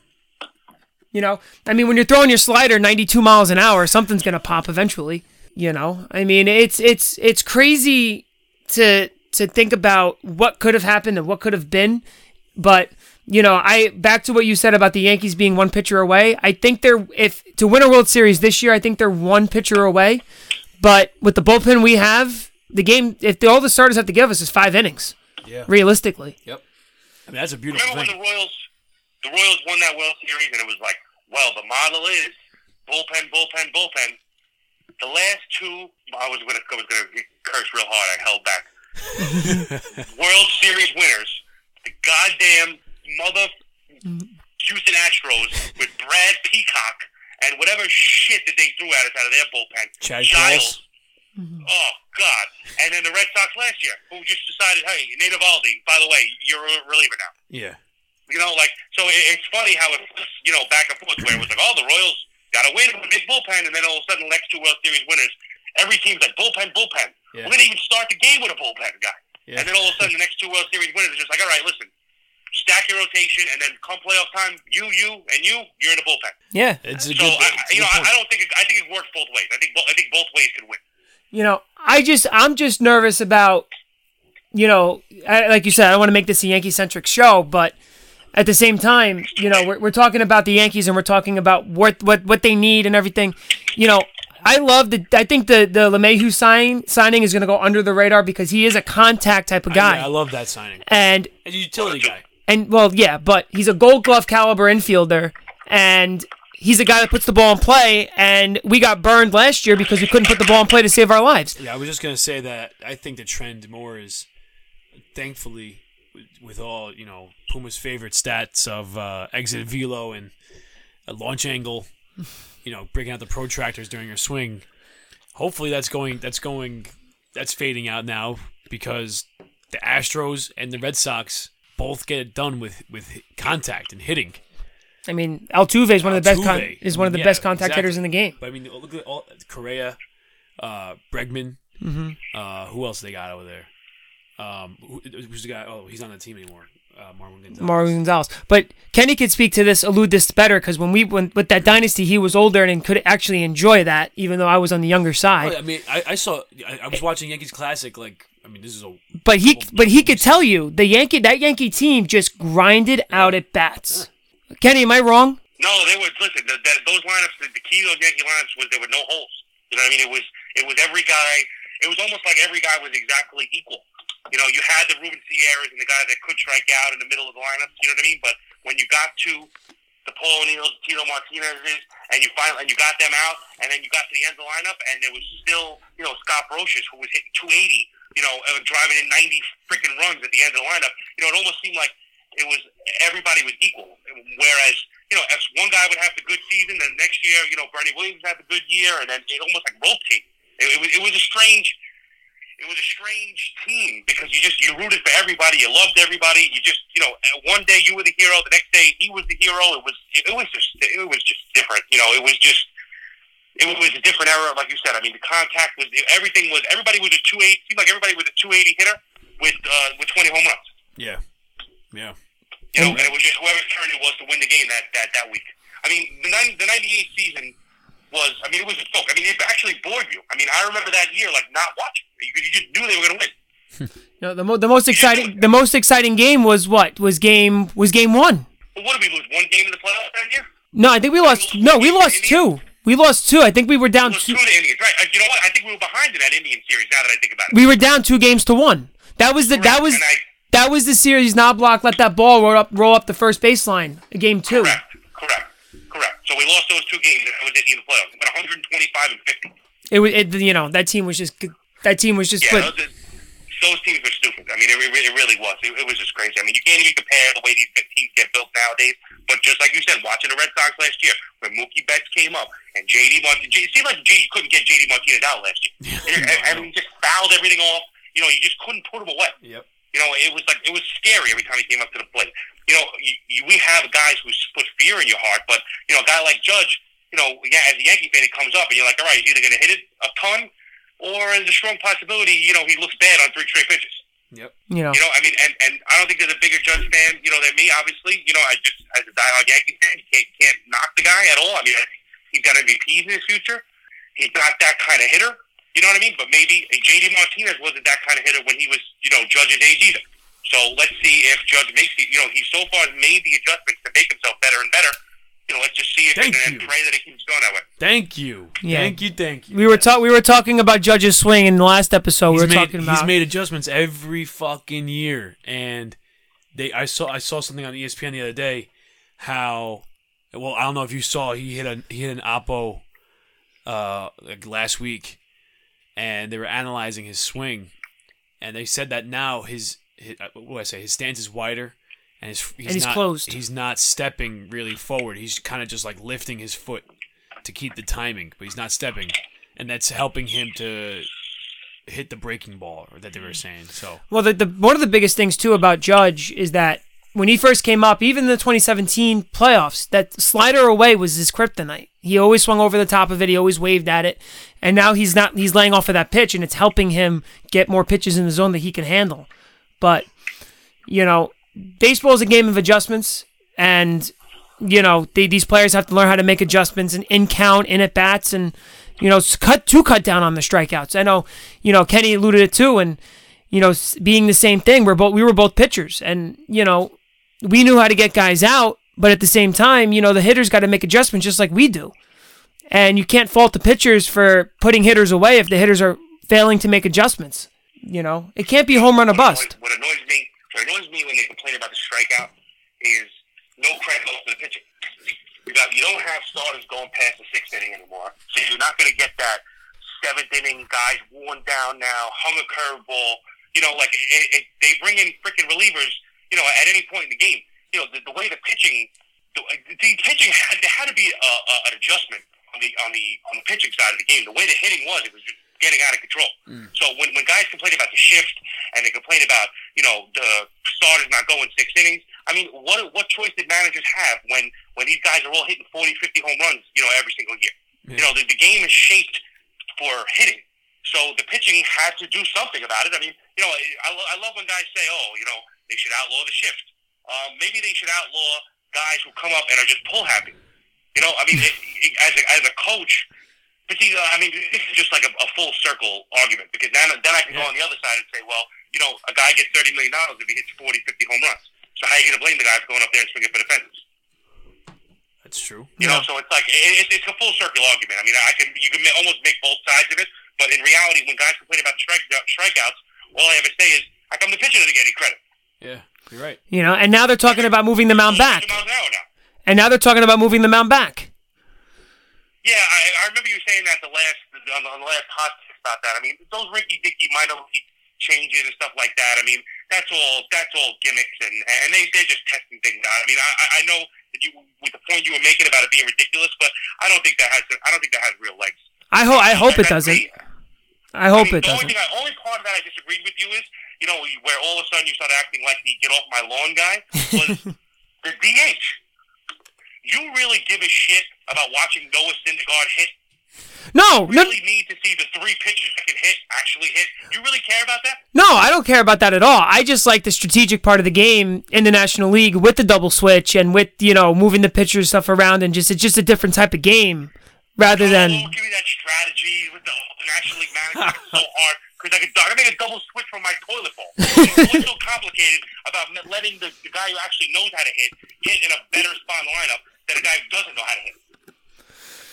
You know, I mean, when you're throwing your slider 92 miles an hour, something's gonna pop eventually. You know, I mean, it's it's it's crazy to to think about what could have happened and what could have been, but you know, I back to what you said about the Yankees being one pitcher away. I think they're if to win a World Series this year, I think they're one pitcher away. But with the bullpen we have, the game if all the starters have to give us is five innings, Yeah. realistically. Yep. I mean, that's a beautiful Remember when the Royals, the Royals won that World Series, and it was like, well, the model is bullpen, bullpen, bullpen. The last two, I was gonna, I was gonna curse real hard. I held back. World Series winners, the goddamn mother Houston Astros with Brad Peacock and whatever shit that they threw at us out of their bullpen. Chad Giles. Giles. Oh God! And then the Red Sox last year, who just decided, hey, Nate Eovaldi, by the way, you're a reliever now. Yeah. You know, like so. It, it's funny how it you know back and forth where it was like, oh, the Royals got to win with a big bullpen, and then all of a sudden, the next two World Series winners, every team's like bullpen, bullpen. Yeah. We didn't even start the game with a bullpen guy, Yeah. and then all of a sudden, the next two World Series winners are just like, all right, listen, stack your rotation, and then come playoff time, you, you, and you, you're in the bullpen. Yeah, It's a So good. I, it's a you know, I, point. I don't think it, I think it works both ways. I think bo- I think both ways can win. You know, I just I'm just nervous about, you know, I, like you said, I don't want to make this a Yankee centric show, but at the same time, you know, we're, we're talking about the Yankees and we're talking about what what what they need and everything. You know, I love the I think the the LeMahieu sign signing is going to go under the radar because he is a contact type of I- guy, yeah, I love that signing. and And a utility guy. and well, yeah, but he's a Gold Glove caliber infielder, and he's a guy that puts the ball in play. And we got burned last year because we couldn't put the ball in play to save our lives. Yeah, I was just gonna say that I think the trend more is, thankfully, with, all you know, Puma's favorite stats of uh, exit velo and launch angle, you know, breaking out the protractors during your swing. Hopefully, that's going. That's going. That's fading out now because the Astros and the Red Sox both get it done with with contact and hitting. I mean, Altuve is one of the best con- is one of the Yeah, best contact exactly. hitters in the game. But I mean, look at all Correa, uh, Bregman. Mm-hmm. Uh, who else they got over there? Um, who, who's the guy? Oh, he's on the team anymore. Uh, Marwin Gonzalez. Marwin Gonzalez. But Kenny could speak to this, allude this better, because when we went with that dynasty, he was older and could actually enjoy that, even though I was on the younger side. I mean, I, I saw. I, I was watching Yankees Classic. Like, I mean, this is a But he, but he could tell you the Yankee that Yankee team just grinded out at bats. Kenny, am I wrong? No, they were. Listen, the, the, those lineups. The, the key to those Yankee lineups was there were no holes. You know what I mean? It was. It was every guy. It was almost like every guy was exactly equal. You know, you had the Ruben Sierras and the guy that could strike out in the middle of the lineups. You know what I mean? But when you got to the Paul O'Neills, Tino Martinez's, and you finally and you got them out, and then you got to the end of the lineup, and there was still, you know, Scott Brosius who was hitting 280. You know, uh, driving in 90 freaking runs at the end of the lineup. You know, it almost seemed like it was everybody was equal. Whereas, you know, if one guy would have the good season, then next year, you know, Bernie Williams had the good year, and then it almost like rotated. It, it was it was a strange. It was a strange team because you just you rooted for everybody, you loved everybody. You just you know one day you were the hero, the next day he was the hero. It was it, it was just it was just different. You know, it was just it was a different era, like you said. I mean, the contact was everything was everybody was a two eighty. Seemed like everybody was a two eighty hitter with uh, with twenty home runs. yeah, yeah. You know, and it was just whoever's turn it was to win the game that that, that week. I mean, the 90, the ninety eight season was. I mean, it was a joke. I mean, it actually bored you. I mean, I remember that year like not watching. You, you just knew they were going to win. No, the, mo- the most exciting the most exciting game was what was game was game one. But what did we lose? One game in the playoffs that year. No, I think we lost. No, we lost two. We lost two. I think we were down We two. two to Indians, right? Uh, you know what? I think we were behind in that Indian series. Now that I think about it. We were down two games to one. That was the that was that was the series. Not Knoblauch let that ball roll up roll up the first baseline. Game two. Correct. Correct. Correct. So we lost those two games. and That was it in the playoffs. But 125 and 50. It was it, you know that team was just that team was just Yeah, but those, those teams were stupid. I mean, it, it, it really was. It, it was just crazy. I mean, you can't even compare the way these teams get built nowadays. But just like you said, watching the Red Sox last year, when Mookie Betts came up and JD Martinez, it seemed like JD couldn't get JD Martinez out last year. I, I mean, he just fouled everything off. You know, you just couldn't put him away. Yep. You know, it was like it was scary every time he came up to the plate. You know, you, you, we have guys who put fear in your heart, but you know, a guy like Judge, you know, yeah, as a Yankee fan, he comes up and you're like, all right, he's either going to hit it a ton, or there's a strong possibility, you know, he looks bad on three straight pitches. Yep. You know, You know, I mean, and, and I don't think there's a bigger Judge fan, you know, than me. Obviously, you know, I just as a diehard Yankee fan, you can't can't knock the guy at all. I mean, he's got MVPs in his future. He's not that kind of hitter. You know what I mean? But maybe JD Martinez wasn't that kind of hitter when he was, you know, Judge's age either. So let's see if Judge makes it. You know, he so far has made the adjustments to make himself better and better. You know, let's just see if Thank and, you. and pray that it keeps going that way. Thank you. Yeah. Thank you. Thank you. we were talk we were talking about Judge's swing in the last episode. we he's were made, talking about he's made adjustments every fucking year, and they I saw I saw something on ESPN the other day how well I don't know if you saw he hit a he hit an oppo uh like last week, and they were analyzing his swing, and they said that now his, his uh, what do I say his stance is wider. And he's, he's, And he's not, closed. He's not stepping really forward. He's kind of just like lifting his foot to keep the timing, but he's not stepping, and that's helping him to hit the breaking ball that they were saying. So Well, the, the one of the biggest things too about Judge is that when he first came up, even in the 2017 playoffs, that slider away was his kryptonite. He always swung over the top of it. He always waved at it, and now he's not. He's laying off of that pitch, and it's helping him get more pitches in the zone that he can handle. But you know, baseball is a game of adjustments, and you know they, these players have to learn how to make adjustments and in count, in at bats, and you know cut to cut down on the strikeouts. I know, you know, Kenny alluded it too, and you know, being the same thing. We're both we were both pitchers, and you know, we knew how to get guys out, but at the same time, you know, the hitters got to make adjustments just like we do, and you can't fault the pitchers for putting hitters away if the hitters are failing to make adjustments. You know, it can't be home run or What annoys- bust. What annoys me, what annoys me when they complain about the strikeout is no credit goes to the pitcher. You got, you don't have starters going past the sixth inning anymore, so you're not going to get that seventh inning guys worn down now, hung a curveball. You know, like it, it, they bring in freaking relievers. You know, at any point in the game. You know, the, the way the pitching, the, the pitching had there had to be a, a, an adjustment on the on the on the pitching side of the game. The way the hitting was, it was getting out of control. Mm. So when, when guys complain about the shift and they complain about you know the starters not going six innings, I mean, what what choice did managers have when when these guys are all hitting 40, 50 home runs, you know, every single year? You know, the, the game is shaped for hitting. So the pitching had to do something about it. I mean, you know, I, I love when guys say, "Oh, you know, they should outlaw the shift." Um, maybe they should outlaw guys who come up and are just pull happy. You know, I mean, it, it, as a, as a coach, but see, uh, I mean, this is just like a, a full circle argument because then then I can go on the other side and say, well, you know, a guy gets thirty million dollars if he hits 40, 50 home runs. So how are you going to blame the guy for going up there and swinging for the fences? that's true. You know, so it's like it, it's, it's a full circle argument. I mean, I can you can almost make both sides of it, but in reality, when guys complain about strike strikeouts, all I ever say is, how come the pitcher doesn't get any credit? Yeah, you're right. You know, and now they're talking about moving the mound back, 100 miles an hour now. and now they're talking about moving the mound back. Yeah, I, I remember you saying that the last on the, on the last podcast about that. I mean, those rinky dinky minor league changes and stuff like that. I mean, that's all that's all gimmicks and and they they're just testing things out. I mean, I I- I know that you with the point you were making about it being ridiculous, but I don't think that has I don't think that has real legs. I hope I hope it doesn't. me. I hope I mean, it the only doesn't. thing, I, only part of that I disagreed with you is, you know, where all of a sudden you start acting like the get off my lawn guy was the DH. You really give a shit about watching Noah Syndergaard hit? No, You no, really need to see the three pitches that can hit actually hit? You really care about that? no, I don't care about that at all. I just like the strategic part of the game in the National League with the double switch and with you know moving the pitcher stuff around and just it's just a different type of game rather than oh, give me that strategy with the National League manager. It's so hard because I could I make a double switch from my toilet bowl. What's so complicated about letting the, the guy who actually knows how to hit hit in a better spot in the lineup than a guy who doesn't know how to hit?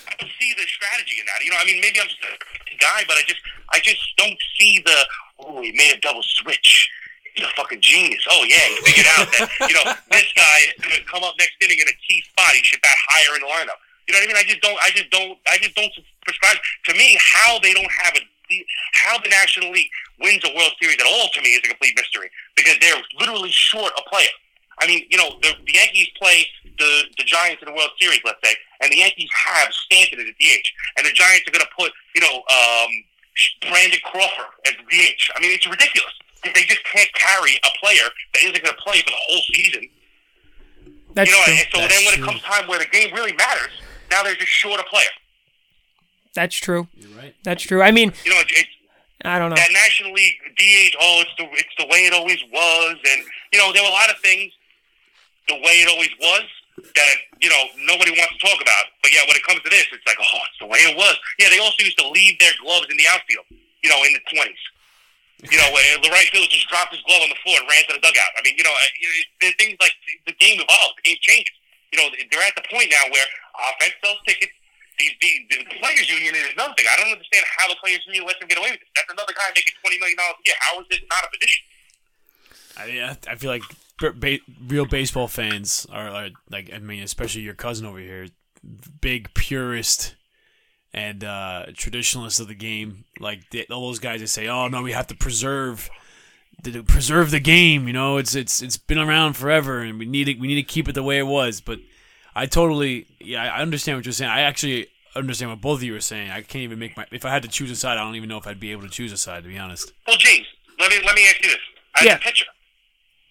I don't see the strategy in that. You know, I mean, maybe I'm just a guy, but I just I just don't see the oh, he made a double switch. He's a fucking genius. Oh yeah, he figured out that you know this guy is going to come up next inning in a key spot. He should bat higher in the lineup. You know what I mean? I just don't. I just don't. I just don't prescribe. To me, how they don't have a how the National League wins a World Series at all to me is a complete mystery because they're literally short a player. I mean, you know, the, the Yankees play the the Giants in the World Series, let's say, and the Yankees have Stanton as a DH, and the Giants are going to put you know um, Brandon Crawford as the DH. I mean, it's ridiculous. They just can't carry a player that isn't going to play for the whole season. that's you know, true. and so That's then when true. it comes time where the game really matters, now they're just short a player. That's true. You're right. That's true. I mean, You know, it's, it's I don't know. that National League DH, oh, it's the it's the way it always was, and you know there were a lot of things the way it always was that you know nobody wants to talk about. But yeah, when it comes to this, it's like oh, it's the way it was. Yeah, they also used to leave their gloves in the outfield, you know, in the twenties. You know, where the right fielder just dropped his glove on the floor and ran to the dugout. I mean, you know, you know there's things like the game evolves, the game changes. You know, they're at the point now where offense sells tickets. These, the, the players union is nothing. I don't understand how the players union lets them get away with this. That's another guy making twenty million dollars a year. How is it not a position? I mean, I, I feel like ba- real baseball fans are, are like, I mean, especially your cousin over here, big purist and uh, traditionalists of the game. Like all those guys that say, "Oh no, we have to preserve." To preserve the game, you know, it's it's it's been around forever, and we need it. We need to keep it the way it was. But I totally, yeah, I understand what you're saying. I actually understand what both of you are saying. I can't even make my. If I had to choose a side, I don't even know if I'd be able to choose a side. To be honest. Well, James, let me let me ask you this: as Yeah. a pitcher,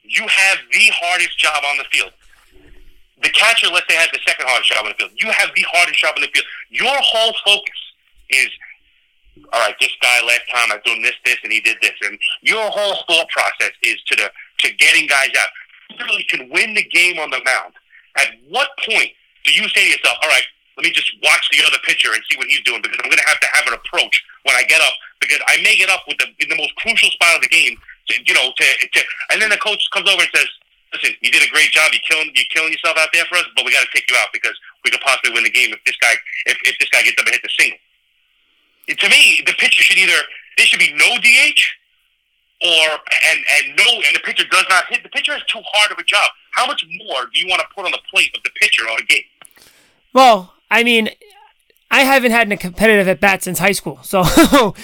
you have the hardest job on the field. The catcher, let's say, has the second hardest job on the field. You have the hardest job on the field. Your whole focus is, all right, this guy last time I doing this, this, and he did this, and your whole thought process is to the to getting guys out. You literally can win the game on the mound. At what point do you say to yourself, all right, let me just watch the other pitcher and see what he's doing because I'm going to have to have an approach when I get up because I may get up with the in the most crucial spot of the game. To, you know, to, to and then the coach comes over and says, "Listen, you did a great job. You're killing you're killing yourself out there for us, but we got to take you out because we could possibly win the game if this guy if, if this guy gets up and hits a single." And to me, the pitcher should either there should be no DH or and and no and the pitcher does not hit. The pitcher has too hard of a job. How much more do you want to put on the plate of the pitcher on a game? Well, I mean, I haven't had a competitive at bat since high school. So,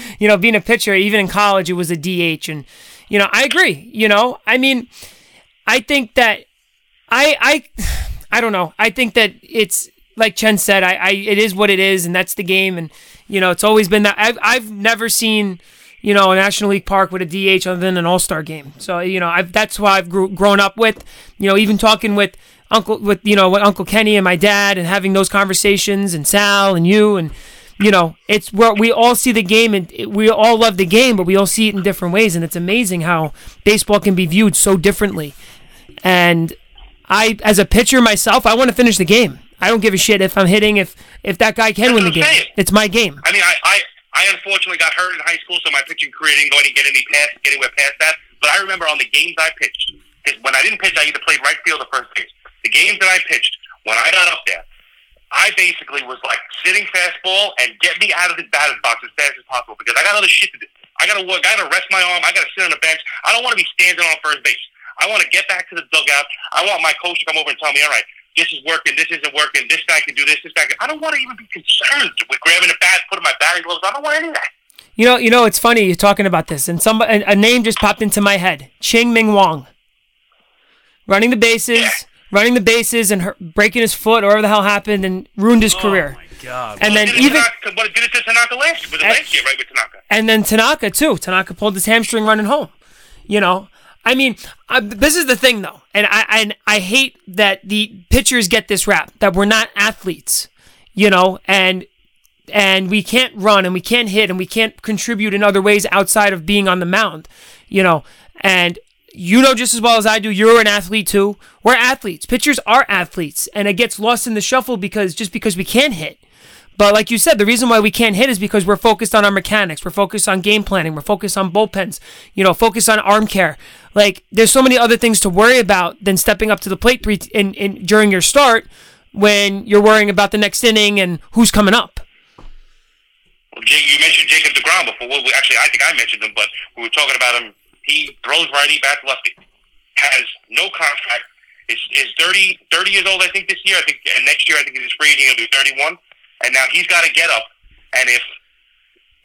you know, being a pitcher, even in college, it was a DH. And, you know, I agree. You know, I mean, I think that I, I, I don't know. I think that it's like Chen said, I, I, it is what it is, and that's the game. And, you know, it's always been that. I've, I've never seen, you know, a National League Park with a DH other than an All Star game. So, you know, I've, that's why I've grew, grown up with, you know, even talking with, Uncle with you know with Uncle Kenny and my dad and having those conversations and Sal and you and you know it's where we all see the game and we all love the game but we all see it in different ways. And it's amazing how baseball can be viewed so differently. And I as a pitcher myself I want to finish the game. I don't give a shit if I'm hitting if if that guy can That's win the game. it's my game. I mean, I, I, I unfortunately got hurt in high school, so my pitching career didn't go any get any past get anywhere past that. But I remember on the games I pitched, 'cause when I didn't pitch, I either played right field or first base. The games that I pitched, when I got up there, I basically was like sitting fastball and get me out of the batter's box as fast as possible because I got other shit to do. I gotta work. I gotta rest my arm. I gotta sit on the bench. I don't want to be standing on first base. I want to get back to the dugout. I want my coach to come over and tell me, all right, this is working, this isn't working, this guy can do this, this guy can. I don't want to even be concerned with grabbing a bat, putting my batting gloves. I don't want any of that. you know you know it's funny you're talking about this and some a, a name just popped into my head Chien-Ming Wang running the bases running the bases and her, breaking his foot or whatever the hell happened and ruined his career Oh my god. and then Did even Tanaka, but did it to Tanaka last year? Was it Eh. last year, right, with Tanaka? and then Tanaka too. Tanaka pulled his hamstring running home. You know, I mean, I, this is the thing though, and I and I hate that the pitchers get this rap that we're not athletes. You know, and and we can't run and we can't hit and we can't contribute in other ways outside of being on the mound. You know, and you know just as well as I do, you're an athlete too. We're athletes. Pitchers are athletes, and it gets lost in the shuffle because just because we can't hit. But like you said, the reason why we can't hit is because we're focused on our mechanics. We're focused on game planning. We're focused on bullpens. You know, focused on arm care. Like there's so many other things to worry about than stepping up to the plate in, in during your start when you're worrying about the next inning and who's coming up. Well, you mentioned Jacob DeGrom before. Well, we, actually, I think I mentioned him, but we were talking about him. He throws righty, bats lefty. Has no contract. Is is 30, 30 years old, I think, this year. I think, and next year, I think he's free agent. He'll be 31. And now he's got to get up. And if,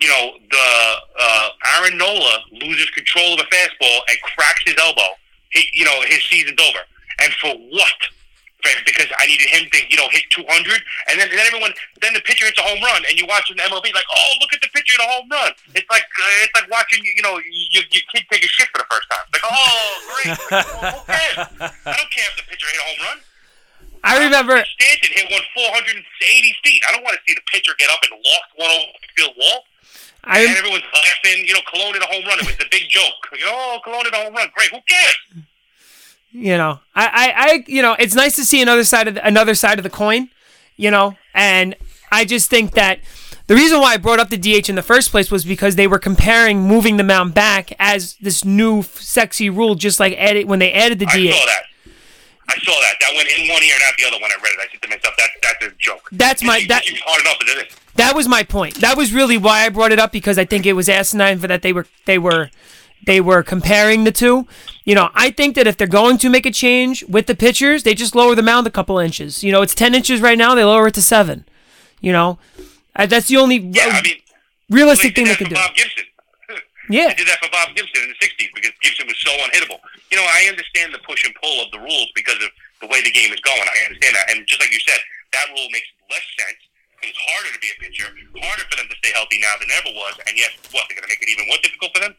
you know, the uh, Aaron Nola loses control of a fastball and cracks his elbow, he, you know, his season's over. And for what? Because I needed him to, you know, hit 200, and then, and then everyone, then the pitcher hits a home run, and you watch an MLB like, oh, look at the pitcher hit a home run. It's like uh, it's like watching, you know, your, your kid take a shit for the first time. Like, oh, great. who cares? I don't care if the pitcher hit a home run. I remember Stanton hit one 480 feet. I don't want to see the pitcher get up and loft one over the field wall. I and everyone's laughing. You know, Colón hit a home run. It was the big joke. You know, oh, Colón hit a home run. Great. Who cares? you know, I, I, I, you know, it's nice to see another side of the, another side of the coin, you know, and I just think that the reason why I brought up the DH in the first place was because they were comparing moving the mound back as this new f- sexy rule, just like added when they added the I DH. I saw that. That went in one ear and out the other when I read it. I said to myself, "That's that's a joke." That's my- that- hard enough as it is. That was my point. That was really why I brought it up because I think it was asinine for that they were they were they were comparing the two. You know, I think that if they're going to make a change with the pitchers, they just lower the mound a couple inches. You know, it's ten inches right now. They lower it to seven. You know, that's the only Yeah, I mean, realistic thing they could do. Bob Gibson. Yeah. They did that for Bob Gibson in the '60s because Gibson was so unhittable. You know, I understand the push and pull of the rules because of the way the game is going. I understand that, and just like you said, that rule makes less sense. It's harder to be a pitcher, harder for them to stay healthy now than ever was, and yet, what they're going to make it even more difficult for them?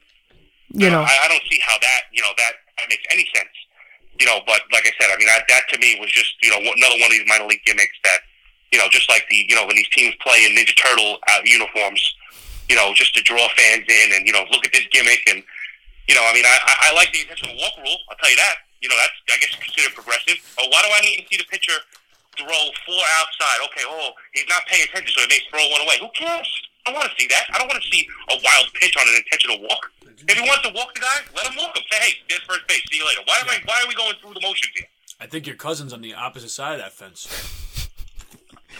You know, I, I don't see how that, you know, that, that makes any sense. You know, but like I said, I mean, that, that to me was just, you know, another one of these minor league gimmicks that, you know, just like the, you know, when these teams play in Ninja Turtle uh, uniforms, you know, just to draw fans in and, you know, look at this gimmick and, you know, I mean, I, I, like the intentional walk rule. I'll tell you that. You know, that's, I guess, considered progressive. Oh, why do I need to see the pitcher throw four outside? Okay, oh, he's not paying attention, so he may throw one away. Who cares? I don't want to see that. I don't want to see a wild pitch on an intentional walk. If he wants to walk the guy, let him walk him. Say, hey, get first base. See you later. Why am I? Why are we going through the motions here? I think your cousin's on the opposite side of that fence.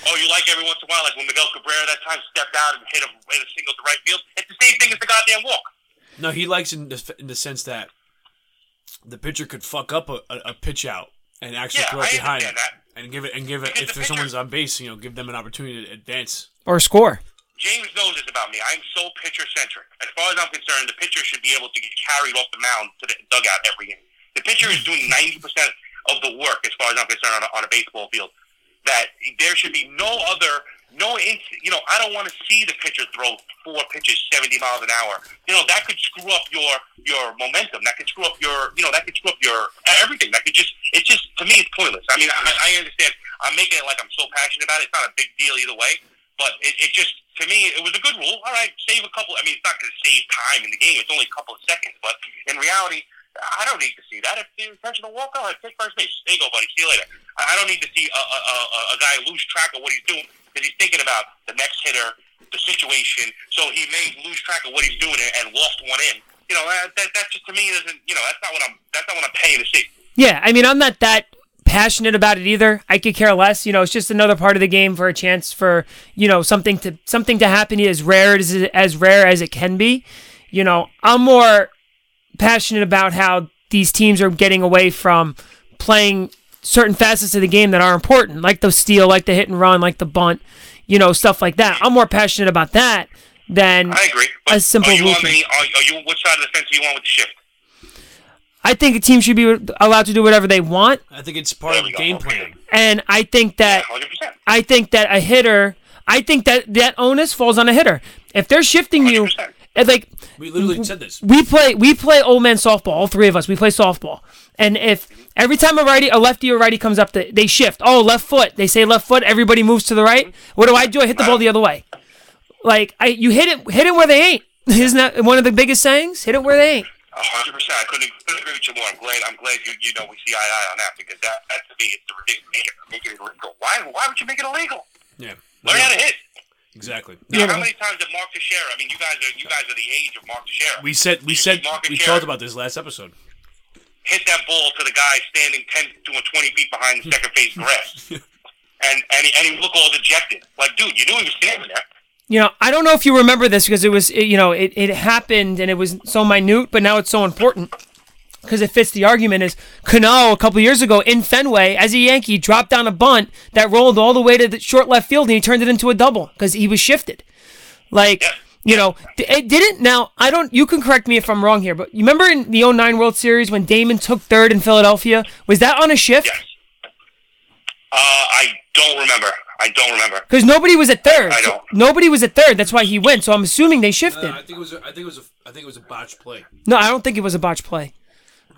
Oh, you like every once in a while, like when Miguel Cabrera that time stepped out and hit a, hit a single to right field. It's the same thing as the goddamn walk. No, he likes in the, in the sense that the pitcher could fuck up a, a, a pitch out and actually Yeah, throw it I behind it and give it and give it Because if the there's pitcher- someone's on base, you know, give them an opportunity to advance. or score. James knows this about me. I'm so pitcher centric. As far as I'm concerned, the pitcher should be able to get carried off the mound to the dugout every inning. The pitcher is doing 90% of the work, as far as I'm concerned, on a, on a baseball field. That there should be no other, no, you know, I don't want to see the pitcher throw four pitches 70 miles an hour. You know, that could screw up your your momentum. That could screw up your, you know, that could screw up your everything. That could just, it's just, to me, it's pointless. I mean, I, I understand. I'm making it like I'm so passionate about it. It's not a big deal either way. But it, it just, to me, it was a good rule. All right, save a couple. I mean, it's not going to save time in the game. It's only a couple of seconds. But in reality, I don't need to see that. If the intentional walk, right, take first base. There you go, buddy. See you later. I don't need to see a, a, a, a guy lose track of what he's doing because he's thinking about the next hitter, the situation. So he may lose track of what he's doing and, and lost one in. You know, that, that, that just to me isn't. You know, that's not what I'm. That's not what I'm paying to see. Yeah, I mean, I'm not that passionate about it either. I could care less. You know, it's just another part of the game for a chance for you know something to something to happen as rare as as rare as it can be. You know, I'm more passionate about how these teams are getting away from playing certain facets of the game that are important, like the steal, like the hit and run, like the bunt, you know, stuff like that. I'm more passionate about that than I agree. But A simple are you on routine. the? Are, are you? What side of the fence are you on with the shift? I think a team should be allowed to do whatever they want, I think it's part of the game Okay. planning. and I think that Hundred percent. I think that a hitter, I think that that onus falls on a hitter. If they're shifting you, 100%. It's like We literally said this. we play, we play old man softball. All three of us, we play softball. And if every time a righty, a lefty or righty comes up, they, they shift. Oh, left foot. They say left foot. Everybody moves to the right. What do I do? I hit the ball the other way. Like I, you hit it, hit it where they ain't. Isn't that one of the biggest sayings? Hit it where they ain't. A hundred percent. I couldn't, couldn't agree with you more. I'm glad. I'm glad you you know we see eye to eye on that because that that to me is the ridiculous. Make it, make it illegal. Why why would you make it illegal? Yeah, Learn how to hit. Exactly. Now, You how know. many times did Mark Teixeira? I mean, you guys are you guys are the age of Mark Teixeira. We said we You said see we talked about this last episode. hit that ball to the guy standing ten to twenty feet behind the second base grass, and and he, and he looked all dejected. Like, dude, you knew he was standing there. You know, I don't know if you remember this because it was, it, you know, it, it happened and it was so minute, but now it's so important because it fits the argument. Is Cano a couple years ago in Fenway as a Yankee dropped down a bunt that rolled all the way to the short left field and he turned it into a double because he was shifted. Like, Yeah. you know, it didn't. Now I don't. You can correct me if I'm wrong here, but you remember in the 09 World Series when Damon took third in Philadelphia? Was that on a shift? Yes. Uh, I don't remember. I don't remember. Because nobody was at third. I So- don't. nobody was at third. That's why he went. So I'm assuming they shifted. Uh, I think it was. A, I think it was. A, I think it was a botched play. No, I don't think it was a botch play.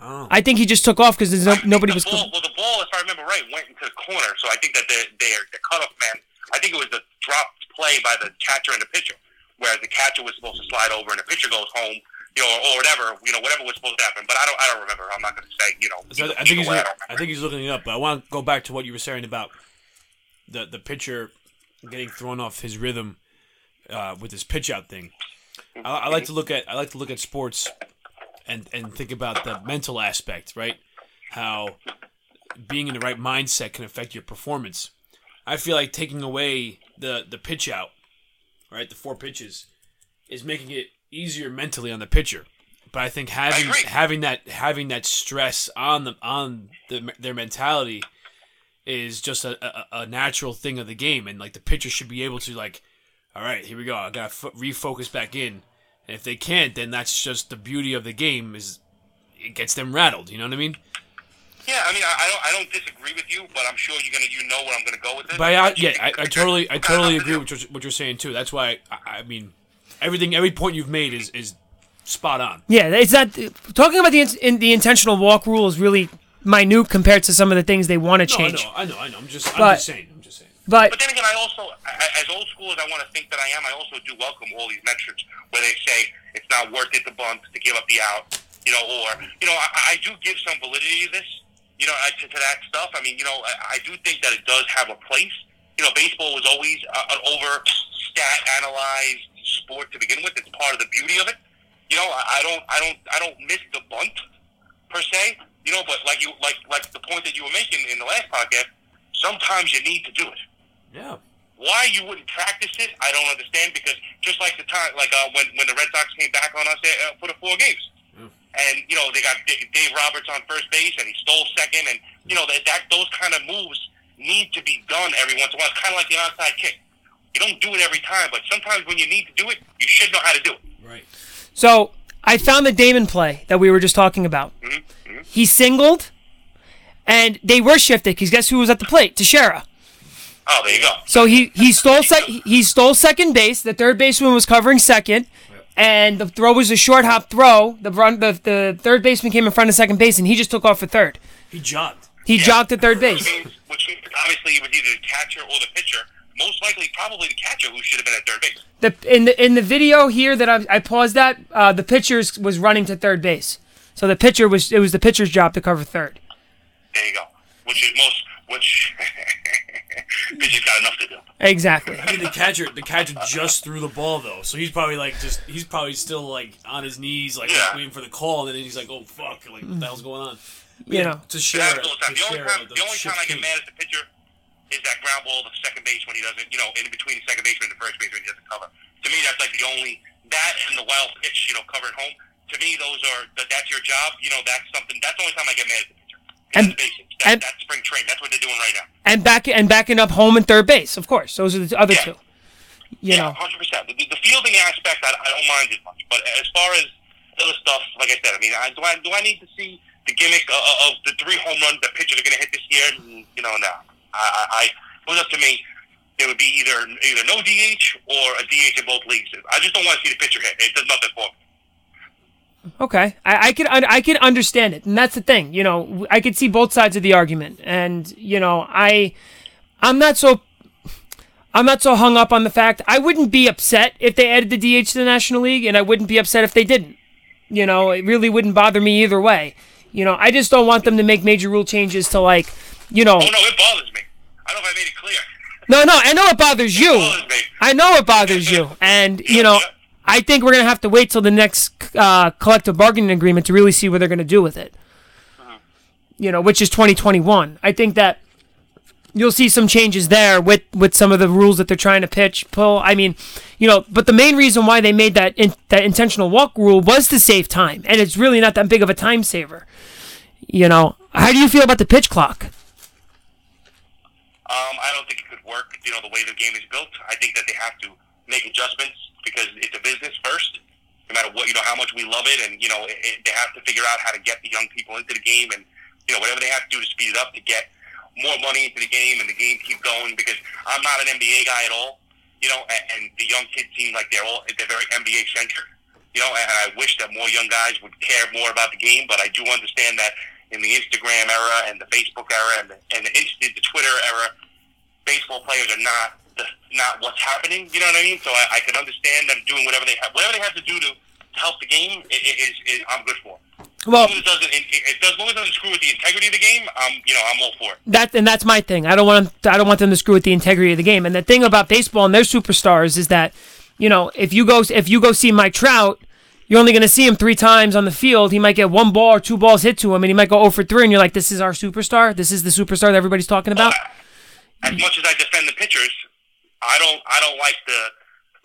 Oh. I think he just took off because I no, think nobody the was. Ball, Com- well, the ball, if I remember right, went into the corner. So I think that the their the cutoff man. I think it was the drop play by the catcher and the pitcher. whereas the catcher was supposed to slide over and the pitcher goes home, you know, or, or whatever, you know, whatever was supposed to happen. But I don't, I don't remember. I'm not going to say, you know. So either- I think he's way, I I don't remember. think he's looking it up, but I want to go back to what you were saying about the the pitcher getting thrown off his rhythm uh, with his pitch out thing. I, I like to look at I like to look at sports and and think about the mental aspect, right? How being in the right mindset can affect your performance. I feel like taking away the the pitch out, right, the four pitches, is making it easier mentally on the pitcher. But I think having agree. having that having that stress on them on the, their mentality is just a, a, a natural thing of the game, and like the pitcher should be able to like, all right, here we go. I gotta f- refocus back in, and if they can't, then that's just the beauty of the game is it gets them rattled. You know what I mean? Yeah, I mean, I, I don't, I don't disagree with you, but I'm sure you're gonna, you know, where I'm gonna go with this. But I, yeah, I, I totally, I totally agree with what you're, what you're saying too. That's why I, I mean, everything, every point you've made is is spot on. Yeah, it's not talking about the in, in, the intentional walk rule is really minute compared to some of the things they want to No, change. I know, I know, I know. I'm just, But- I'm just saying. But But then again, I also, as old school as I want to think that I am, I also do welcome all these metrics where they say it's not worth it to bunt, to give up the out, you know, or, you know, I, I do give some validity to this, you know, uh, to, to that stuff. I mean, you know, I, I do think that it does have a place. You know, baseball was always uh, an over stat analyzed sport to begin with. It's part of the beauty of it. You know, I, I don't, I don't, I don't miss the bunt per se. You know, but like you, like, like the point that you were making in the last podcast, sometimes you need to do it. Yeah. Why you wouldn't practice it, I don't understand. Because just like the time, like uh, when when the Red Sox came back on us uh, for the four games, and you know they got D- Dave Roberts on first base, and he stole second, and you know that, that those kind of moves need to be done every once in a while. It's kind of like the onside kick. You don't do it every time, but sometimes when you need to do it, you should know how to do it. Right. so I found the Damon play that we were just talking about. He singled, and they were shifted because guess who was at the plate? Teixeira. Oh, there you go. So he he stole sec- he stole second base. The third baseman was covering second, and the throw was a short hop throw. The run the, the third baseman came in front of second base, and he just took off for third. He jogged. He jogged to third Which base. means, which means obviously it was either the catcher or the pitcher. Most likely, probably the catcher who should have been at third base. The in the in the video here that I, I paused at, uh, the pitcher was running to third base. So the pitcher was it was the pitcher's job to cover third. There you go. Which is most, which, because he's got enough to do. Exactly. I mean, the catcher, the catcher just threw the ball though, so he's probably like just, he's probably still like on his knees, like Yeah. waiting for the call, and then he's like, oh fuck, like what the hell's going on? You know. to share, happens all the to The only share time, the only time I get mad at the pitcher is that ground ball to second base when he doesn't, you know, in between second baseman and the first baseman, he doesn't cover. To me, that's like the only that and the wild pitch, you know, covering home. To me, those are that, that's your job. You know, that's something. That's the only time I get mad at the pitcher. And-. That, and- that's spring training. That's what they're doing right now. And back and backing up home and third base, of course. Those are the other Yeah. two. You know. hundred percent. The, the fielding aspect, I, I don't mind as much. But as far as the other stuff, like I said, I mean, I, do I do I need to see the gimmick of, of the three home runs the pitchers are going to hit this year? You know, no. I, I, I it was up to me. There would be either either no DH or a DH in both leagues. I just don't want to see the pitcher hit. It does nothing for me. Okay, I, I could un- I could understand it, and that's the thing. You know, I could see both sides of the argument, and you know, I I'm not so I'm not so hung up on the fact. I wouldn't be upset if they added the DH to the National League, and I wouldn't be upset if they didn't. You know, it really wouldn't bother me either way. You know, I just don't want them to make major rule changes to like, you know, Oh no, it bothers me. I don't know if I made it clear. no, no, I know it bothers you. bothers me. I know it bothers you, and you know, I think we're gonna have to wait till the next uh, collective bargaining agreement to really see what they're gonna do with it. You know, which is 2021. I think that you'll see some changes there with with some of the rules that they're trying to pitch pull. I mean, you know, but the main reason why they made that in, that intentional walk rule was to save time, and it's really not that big of a time saver. You know, how do you feel about the pitch clock? Um, I don't think it could work. You know, the way the game is built, I think that they have to make adjustments because it's a business first. No matter what, you know, how much we love it, and you know, it, it, they have to figure out how to get the young people into the game, and you know, whatever they have to do to speed it up to get more money into the game and the game keep going. Because I'm not an NBA guy at all, you know, and, and the young kids seem like they're all they're very NBA centric, you know, and I wish that more young guys would care more about the game. But I do understand that in the Instagram era and the Facebook era and the, and the, the Twitter era, baseball players are not not what's happening. You know what I mean? So I, I can understand them doing whatever they have, whatever they have to do to, to help the game. i- i- Is, is I'm good for. Well, as long as it doesn't, it, it, as long as it doesn't screw with the integrity of the game, I'm, you know, I'm all for it. that and that's my thing. I don't want them, I don't want them to screw with the integrity of the game. And the thing about baseball and their superstars is that, you know, if you go if you go see Mike Trout, you're only going to see him three times on the field. He might get one ball or two balls hit to him, and he might go 0 for three. And you're like, this is our superstar. This is the superstar that everybody's talking about. As much as I defend the pitchers, I don't, I don't like the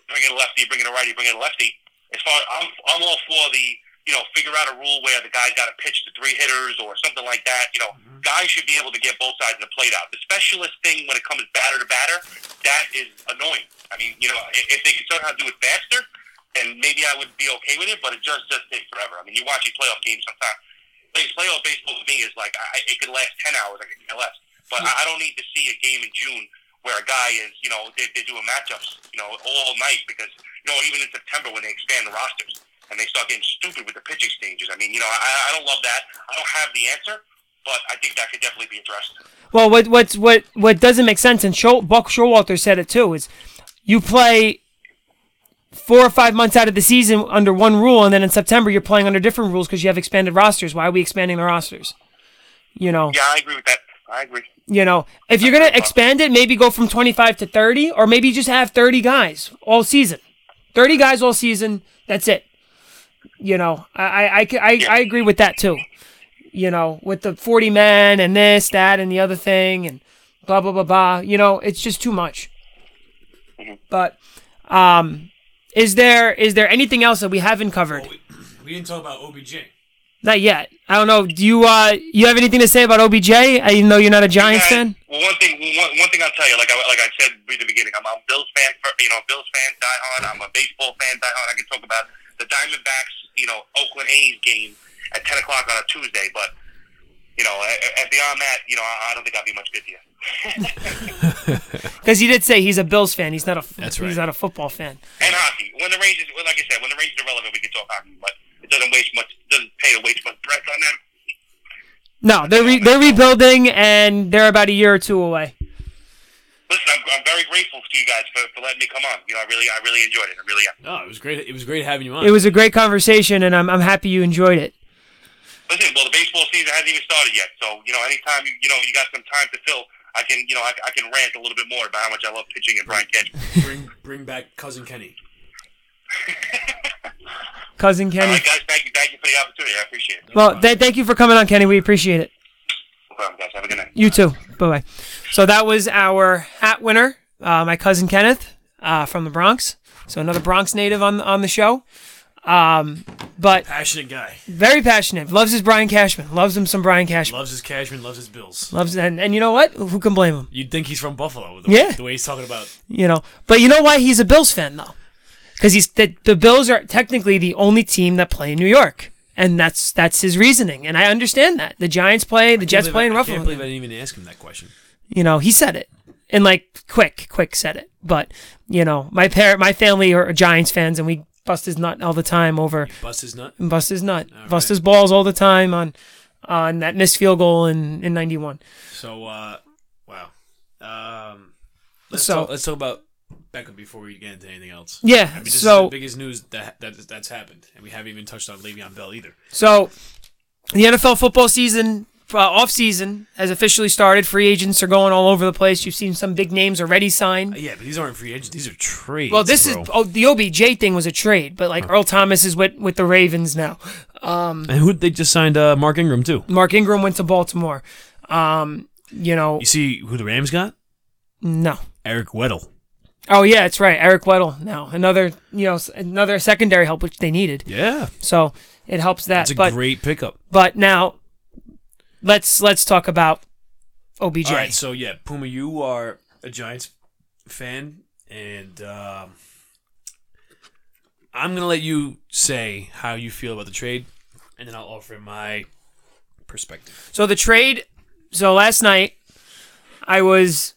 bring in a lefty, bring in a righty, bring in a lefty. As far I'm, I'm all for the, you know, figure out a rule where the guy got to pitch to three hitters or something like that. You know, mm-hmm. guys should be able to get both sides of the plate out. The specialist thing when it comes batter to batter, that is annoying. I mean, you know, i- if they could learn how to do it faster, then maybe I would be okay with it. But it just does take forever. I mean, you watch these playoff games sometimes. Play- Playoff baseball to me is like I, it could last ten hours. I could care less. But hmm. I I don't need to see a game in June where a guy is, you know, they, they're doing matchups, you know, all night because, you know, even in September when they expand the rosters and they start getting stupid with the pitching stages. I mean, you know, I, I don't love that. I don't have the answer, but I think that could definitely be addressed. Well, what what's what what doesn't make sense, and Show, Buck Showalter said it too, is you play four or five months out of the season under one rule, and then in September you're playing under different rules because you have expanded rosters. Why are we expanding the rosters? You know, Yeah, I agree with that. I agree. you know, if you're gonna expand it, maybe go from 25 to 30, or maybe just have 30 guys all season. 30 guys all season. That's it. You know, I I, I, I, I agree with that too. You know, with the 40 men and this, that, and the other thing, and blah blah blah blah. You know, it's just too much. But, um, is there is there anything else that we haven't covered? We, we didn't talk about OBJ. Not yet. I don't know. Do you uh you have anything to say about OBJ? uh, Even though you're not a Giants Yeah, fan. Well, one thing, one, one thing I'll tell you, like I, like I said in the beginning, I'm a Bills fan. For, you know, Bills fan, die hard. I'm a baseball fan, die hard. I can talk about the Diamondbacks, you know, Oakland A's game at 10 o'clock on a Tuesday, but you know, and beyond that, you know, I, I don't think I'll be much good to you. Because he did say he's a Bills fan. He's not a That's he's right. not a football fan. and hockey. When the Rangers, well, like I said, when the Rangers are relevant, we can talk hockey, but it doesn't waste much, doesn't pay to waste much breath on them. No, they're re- they're rebuilding and they're about a year or two away. Listen, I'm, I'm very grateful to you guys for, for letting me come on. You know, I really, I really enjoyed it. I really am. No, it was great. It was great having you on. It was a great conversation, and I'm I'm happy you enjoyed it. Listen, well, the baseball season hasn't even started yet, so you know, anytime you, you know you got some time to fill, I can, you know, I, I can rant a little bit more about how much I love pitching and Brian Cashman. bring bring back cousin Kenny. Cousin Kenny. right, guys, thank you, thank you for the opportunity. I appreciate it. Well, th- thank you for coming on, Kenny. We appreciate it. No problem, guys. Have a good night. You too. Bye bye. So that was our hat winner, uh, my cousin Kenneth uh, from the Bronx. So another Bronx native on on the show. Um, but Passionate guy. very passionate. Loves his Brian Cashman. Loves him some Brian Cashman. Loves his Cashman. Loves his Bills. Loves and and you know what? Who can blame him? You'd think he's from Buffalo. The Yeah. Way, the way he's talking about. You know. But you know why he's a Bills fan though? Because he's the the Bills are technically the only team that play in New York. And that's that's his reasoning, and I understand that. The Giants play, the Jets play in I can't believe I didn't even ask him that question. you know, he said it. And like quick, quick said it. But, you know, my parent my family are Giants fans and we bust his nut all the time over Bust his nut. bust his nut. All bust right. his balls all the time on on that missed field goal in, in ninety one. So, uh, wow. Um, let's So- talk, let's talk about Beckham before we get into anything else. Yeah. I mean, this is so the biggest news that, that that's happened, and we haven't even touched on Le'Veon Bell either. so the NFL football season uh, off season has officially started. Free agents are going all over the place. You've seen some big names already signed. Uh, yeah, but these aren't free agents; these are trades. Well, this bro. is oh, the OBJ thing was a trade, but like Earl Thomas is with with the Ravens now. and who they just signed uh, Mark Ingram too. Mark Ingram went to Baltimore. Um, you know, You see who the Rams got? no. Eric Weddle. Oh yeah, it's right. Eric Weddle now another you know another secondary help which they needed. Yeah, So it helps that. that's a but great pickup. but now let's let's talk about OBJ. All right, so yeah, Puma, you are a Giants fan, and um, I'm gonna let you say how you feel about the trade, and then I'll offer my perspective. So the trade. So last night I was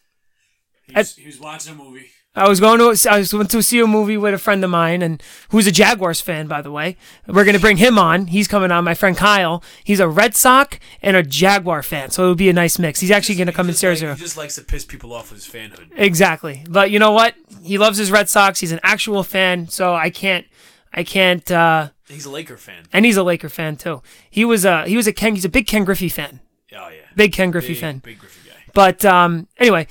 He was, he was watching a movie. I was going to I was went to see a movie with a friend of mine and who's a Jaguars fan by the way. We're gonna bring him on. He's coming on. My friend Kyle. He's a Red Sox and a Jaguar fan, so it would be a nice mix. He's actually gonna come in Sarasota. he just likes to piss people off with his fanhood. Exactly. But you know what? He loves his Red Sox. He's an actual fan, so I can't I can't uh He's a Laker fan. and he's a Laker fan too. He was a he was a Ken he's a big Ken Griffey fan. Oh yeah, Big Ken Griffey big, fan. big Griffey guy. But um anyway,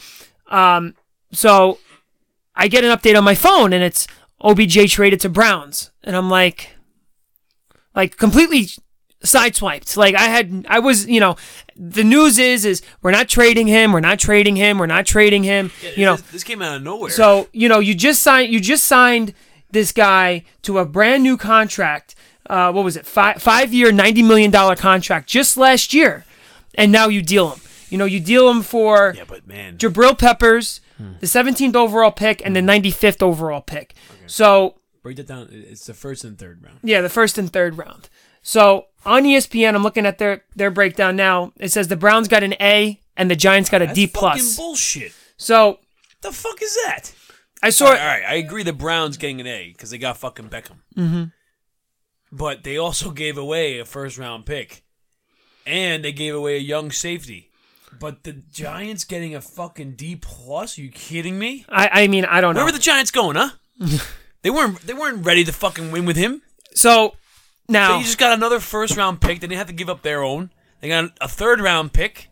um so I get an update on my phone and it's OBJ traded to Browns and I'm like like completely sideswiped. Like I had I was, you know, the news is is we're not trading him, we're not trading him, we're not trading him. you know, this, this came out of nowhere. so you know, you just signed you just signed this guy to a brand new contract. Uh, what was it? Five five year, ninety million dollar contract just last year, and now you deal him. You know, you deal him for yeah, but man, Jabril Peppers, Hmm. the seventeenth overall pick, and the ninety fifth overall pick. So break that down. It's the first and third round. yeah, the first and third round. So on ESPN, I'm looking at their their breakdown now. It says the Browns got an A and the Giants got a That's D fucking plus. bullshit. So The fuck is that? I saw All right, all right, I agree. The Browns getting an A because they got fucking Beckham. Mm-hmm. But they also gave away a first round pick, and they gave away a young safety. But the Giants getting a fucking D plus? Are you kidding me? I I mean I don't know. Where were the Giants going, huh? they weren't. They weren't ready to fucking win with him. so now So you just got another first round pick. They didn't have to give up their own. They got a third round pick,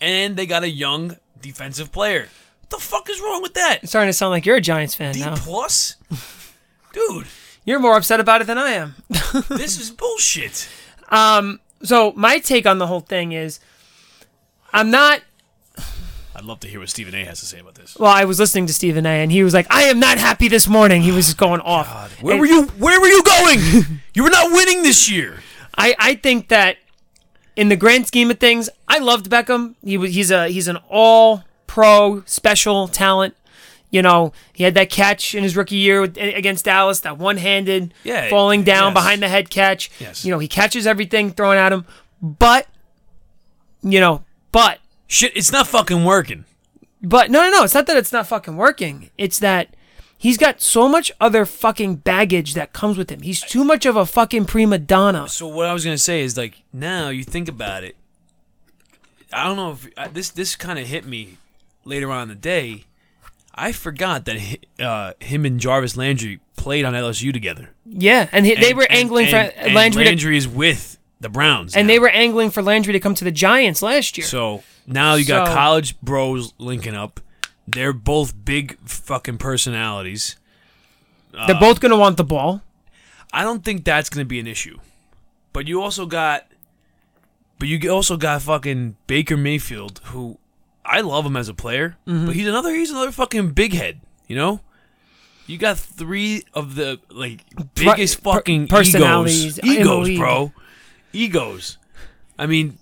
and they got a young defensive player. What the fuck is wrong with that? It's starting to sound like you're a Giants fan D now. plus, dude. You're more upset about it than I am. This is bullshit. um, so my take on the whole thing is, I'm not. I'd love to hear what Stephen A. has to say about this. Well, I was listening to Stephen A. and he was like, "I am not happy this morning." He was just going off. Where And were you? Where were you going? you were not winning this year. I I think that in the grand scheme of things, I loved Beckham. He was he's a he's an all pro special talent. You know, he had that catch in his rookie year with- against Dallas, that one handed Yeah, falling down yes. behind the head catch. Yes. You know, he catches everything thrown at him, but you know, but Shit, it's not fucking working. But no, no, no. It's not that it's not fucking working. It's that he's got so much other fucking baggage that comes with him. He's too much of a fucking prima donna. So what I was gonna say is like now you think about it. I don't know if uh, this this kind of hit me later on in the day. I forgot that uh, him and Jarvis Landry played on LSU together. Yeah, and he, they were angling and- for and Landry, to, Landry is with the Browns, and now. they were angling for Landry to come to the Giants last year. So now you got So- college bros linking up. They're both big fucking personalities. They're both gonna want the ball. I don't think that's going to be an issue. But you also got, but you also got fucking Baker Mayfield, who I love him as a player, Mm-hmm. but he's another he's another fucking big head. You know, you got three of the like biggest per- fucking personalities egos, egos, bro, egos. I mean,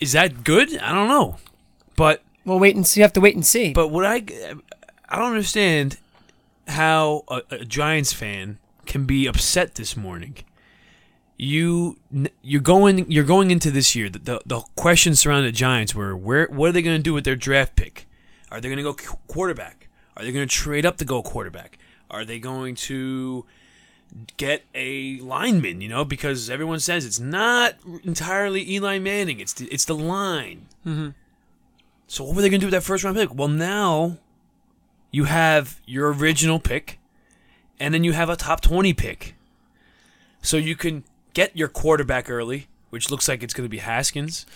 is that good? I don't know, but Well, wait and see. You have to wait and see. but what I I don't understand how a, a Giants fan can be upset this morning. You you're going you're going into this year. The the, the questions surrounding the Giants were where what are they going to do with their draft pick? Are they going to go qu- quarterback? Are they going to trade up to go quarterback? Are they going to get a lineman? You know, because everyone says it's not entirely Eli Manning. It's the, it's the line. Mm-hmm. So what were they going to do with that first round pick? Well, now you have your original pick, and then you have a top twenty pick. So you can get your quarterback early, which looks like it's going to be Haskins.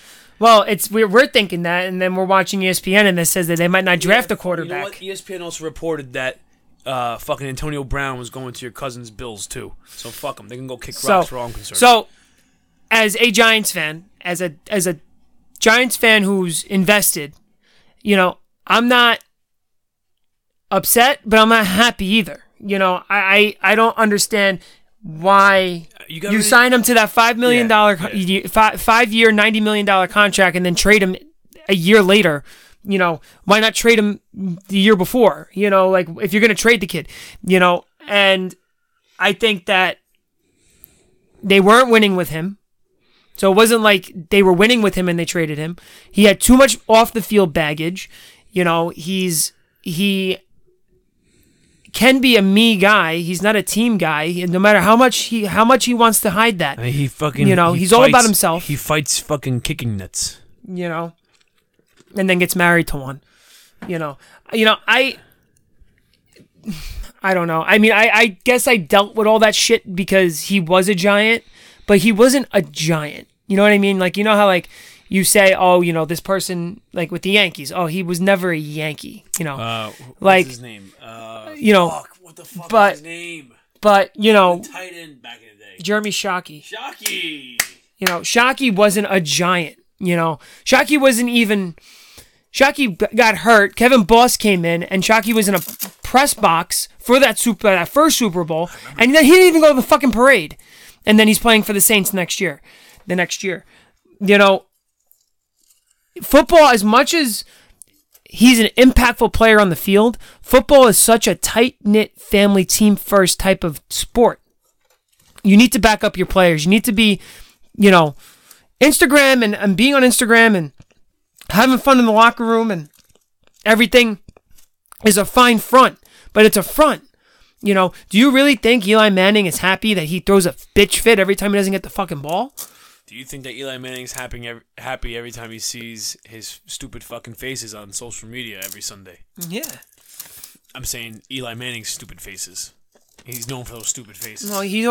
well, it's we're, we're thinking that, and then we're watching ESPN, and it says that they might not draft a You know quarterback. what? E ESPN also reported that uh, fucking Antonio Brown was going to your cousin's Bills too. So fuck them. They can go kick So, rocks for all I'm concerned. so as a Giants fan, as a as a Giants fan who's invested, you know, I'm not upset, but I'm not happy either. You know, I I, I don't understand why you you, got rid of- sign him to that five million dollar Yeah, yeah. five, five year ninety million dollar contract and then trade him a year later. You know, why not trade him the year before? You know, like if you're gonna trade the kid, you know, and I think that they weren't winning with him. So it wasn't like they were winning with him and they traded him. He had too much off the field baggage. You know, he's he can be a me guy. He's not a team guy. And no matter how much he how much he wants to hide that, I mean, he fucking You know, he he's all about himself. He fights fucking kicking nuts. you know, and then gets married to one. You know, you know, I, I don't know. I mean, I, I guess I dealt with all that shit because he was a giant, but he wasn't a giant. You know what I mean? Like, you know how like you say, oh, you know, this person like with the Yankees, oh, he was never a Yankee. You know, Uh, what's Like- his name? Uh, you know, fuck, what the fuck but- is his name? but you know, Tight end back in the day. Jeremy Shockey. Shockey. You know, Shockey wasn't a giant. You know, Shockey wasn't even. Shockey got hurt. Kevin Boss came in, and Shockey was in a press box for that super uh, that first Super Bowl, and then he didn't even go to the fucking parade. And then he's playing for the Saints next year. The next year, you know, football as much as he's an impactful player on the field, football is such a tight knit family team first type of sport. You need to back up your players. You need to be, you know, Instagram and, and being on Instagram and having fun in the locker room and everything is a fine front, but it's a front. You know, do you really think Eli Manning is happy that he throws a bitch fit every time he doesn't get the fucking ball? Do you think that Eli Manning's happy every, happy every time he sees his stupid fucking faces on social media every Sunday? Yeah. I'm saying Eli Manning's stupid faces. He's known for those stupid faces. Well, he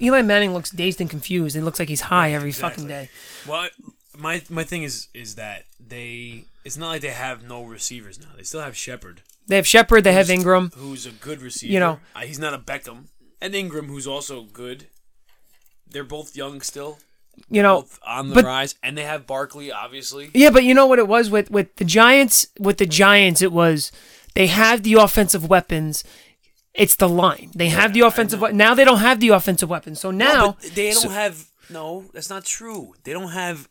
Eli Manning looks dazed and confused. It looks like he's high every fucking day. Well, my my thing is is that they it's not like they have no receivers now. They still have Shepard, They have Shepard. They have Engram. who's a good receiver. You know. Uh, he's not a Beckham, and Engram, who's also good. They're both young still, You know, both on the but- rise, and they have Barkley, obviously. Yeah, but you know what it was with with the Giants. With the Giants, it was they have the offensive weapons. It's the line. They have the offensive. we- Now they don't have the offensive weapons. So now, No, but they don't so- have. No, that's not true. They don't have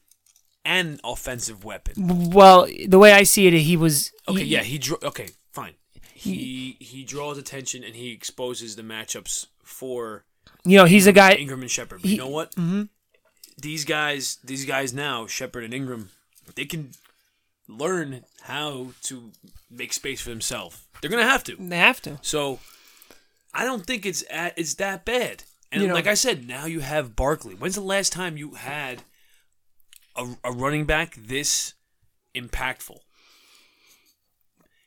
an offensive weapon. well, the way I see it, he was. Okay, he- yeah, he drew. Okay, fine. He he draws attention and he exposes the matchups for You know, he's a guy. Engram and Shepard. But you know what? Mm-hmm. These guys, these guys now, Shepard and Engram, they can learn how to make space for themselves. They're gonna have to. They have to. So, I don't think it's at, it's that bad. And You know- like I said, now you have Barkley. When's the last time you had a, a running back this impactful?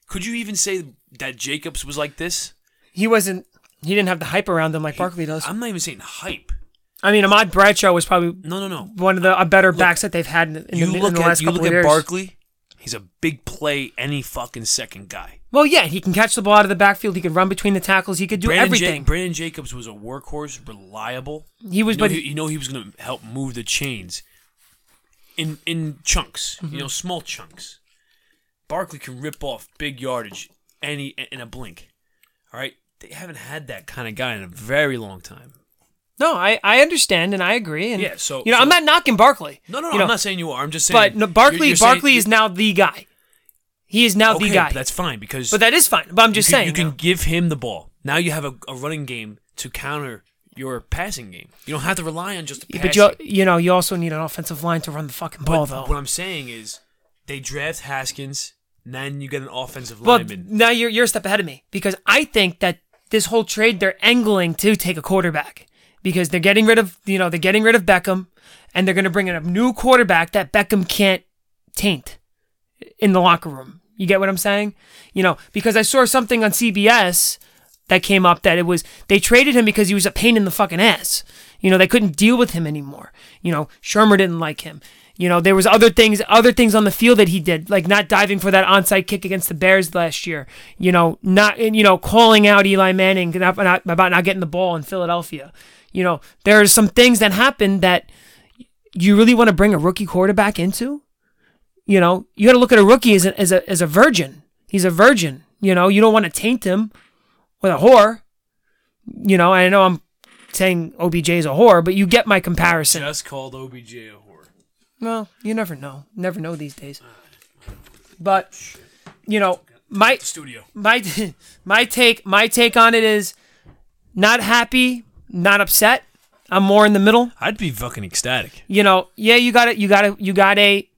Could you even say that Jacobs was like this? He wasn't. He didn't have the hype around him like Barkley does. I'm not even saying hype. I mean, Ahmad Bradshaw was probably No, no, no. one of the better backs that they've had in, in you the, in look the at last you couple look of at years. Barkley. He's a big play any fucking second guy. Well, yeah, he can catch the ball out of the backfield. He could run between the tackles. He could do Brandon, Ja- everything. Brandon Jacobs was a workhorse, reliable. he was, you know, but he, you know he was going to help move the chains in in chunks, Mm-hmm. you know, small chunks. Barkley can rip off big yardage any in a blink. All right, they haven't had that kind of guy in a very long time. No, I, I understand and I agree. And Yeah, so- you know, so- I'm not knocking Barkley. No, no, no. You know, I'm not saying you are. I'm just saying. But no, you're- Barkley you're saying- Barkley is now the guy. He is now okay, the guy. that's fine because But that is fine. But I'm just you can, saying. you can you know. give him the ball. Now you have a, a running game to counter your passing game. You don't have to rely on just the but you you know you also need an offensive line to run the fucking ball But though. what I'm saying is, they draft Haskins, then you get an offensive Well, lineman. now you're you're a step ahead of me because I think that this whole trade they're angling to take a quarterback because they're getting rid of you know they're getting rid of Beckham and they're going to bring in a new quarterback that Beckham can't taint in the locker room. You get what I'm saying? You know, because I saw something on CBS that came up that it was they traded him because he was a pain in the fucking ass. You know, they couldn't deal with him anymore. You know, Shurmur didn't like him. You know, there was other things other things on the field that he did, like not diving for that onside kick against the Bears last year. You know, not you know, calling out Eli Manning not- not- about not getting the ball in Philadelphia. You know, there are some things that happened that you really want to bring a rookie quarterback into. You know, you got to look at a rookie as a, as a as a virgin. He's a virgin. You know, you don't want to taint him with a whore. You know, I know I'm saying OBJ is a whore, but you get my comparison. Just called OBJ a whore. Well, you never know. Never know these days. But you know, my Studio. my my take my take on it is not happy, not upset. I'm more in the middle. I'd be fucking ecstatic. You know, yeah, you got it. You got to You got a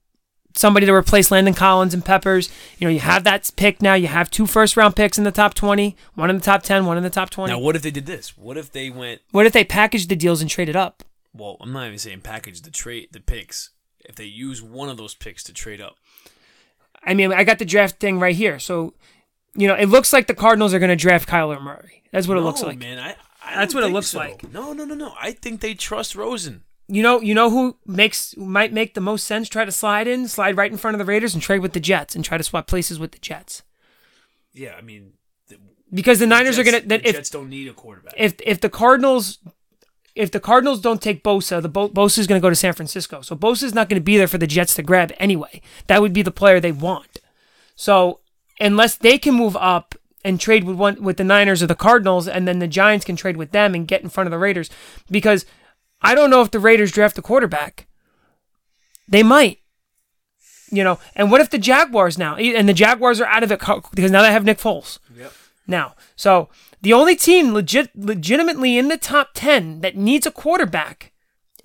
somebody to replace Landon Collins and Peppers. You know, you have that pick now. You have two first round picks in the top 20, one in the top 10, one in the top 20. Now, what if they did this? What if they went? what if they packaged the deals and traded up? Well, I'm not even saying package the trade, the picks. If they use one of those picks to trade up, I mean, I got the draft thing right here. So, you know, it looks like the Cardinals are going to draft Kyler Murray. That's what it looks like. man. I, I That's what it looks so. like. No, no, no, no. I think they trust Rosen. You know, you know who makes might make the most sense? Try to slide in, slide right in front of the Raiders, and trade with the Jets, and try to swap places with the Jets. Yeah, I mean, the, Because the Niners Jets, are going to. the If Jets don't need a quarterback. if if the Cardinals if the Cardinals don't take Bosa, the Bo- Bosa is going to go to San Francisco. So Bosa is not going to be there for the Jets to grab anyway. That would be the player they want. So unless they can move up and trade with one with the Niners or the Cardinals, and then the Giants can trade with them and get in front of the Raiders, because I don't know if the Raiders draft a quarterback. They might. You know, and what if the Jaguars now, and the Jaguars are out of it because now they have Nick Foles yep. now. So the only team legit, legitimately in the top ten that needs a quarterback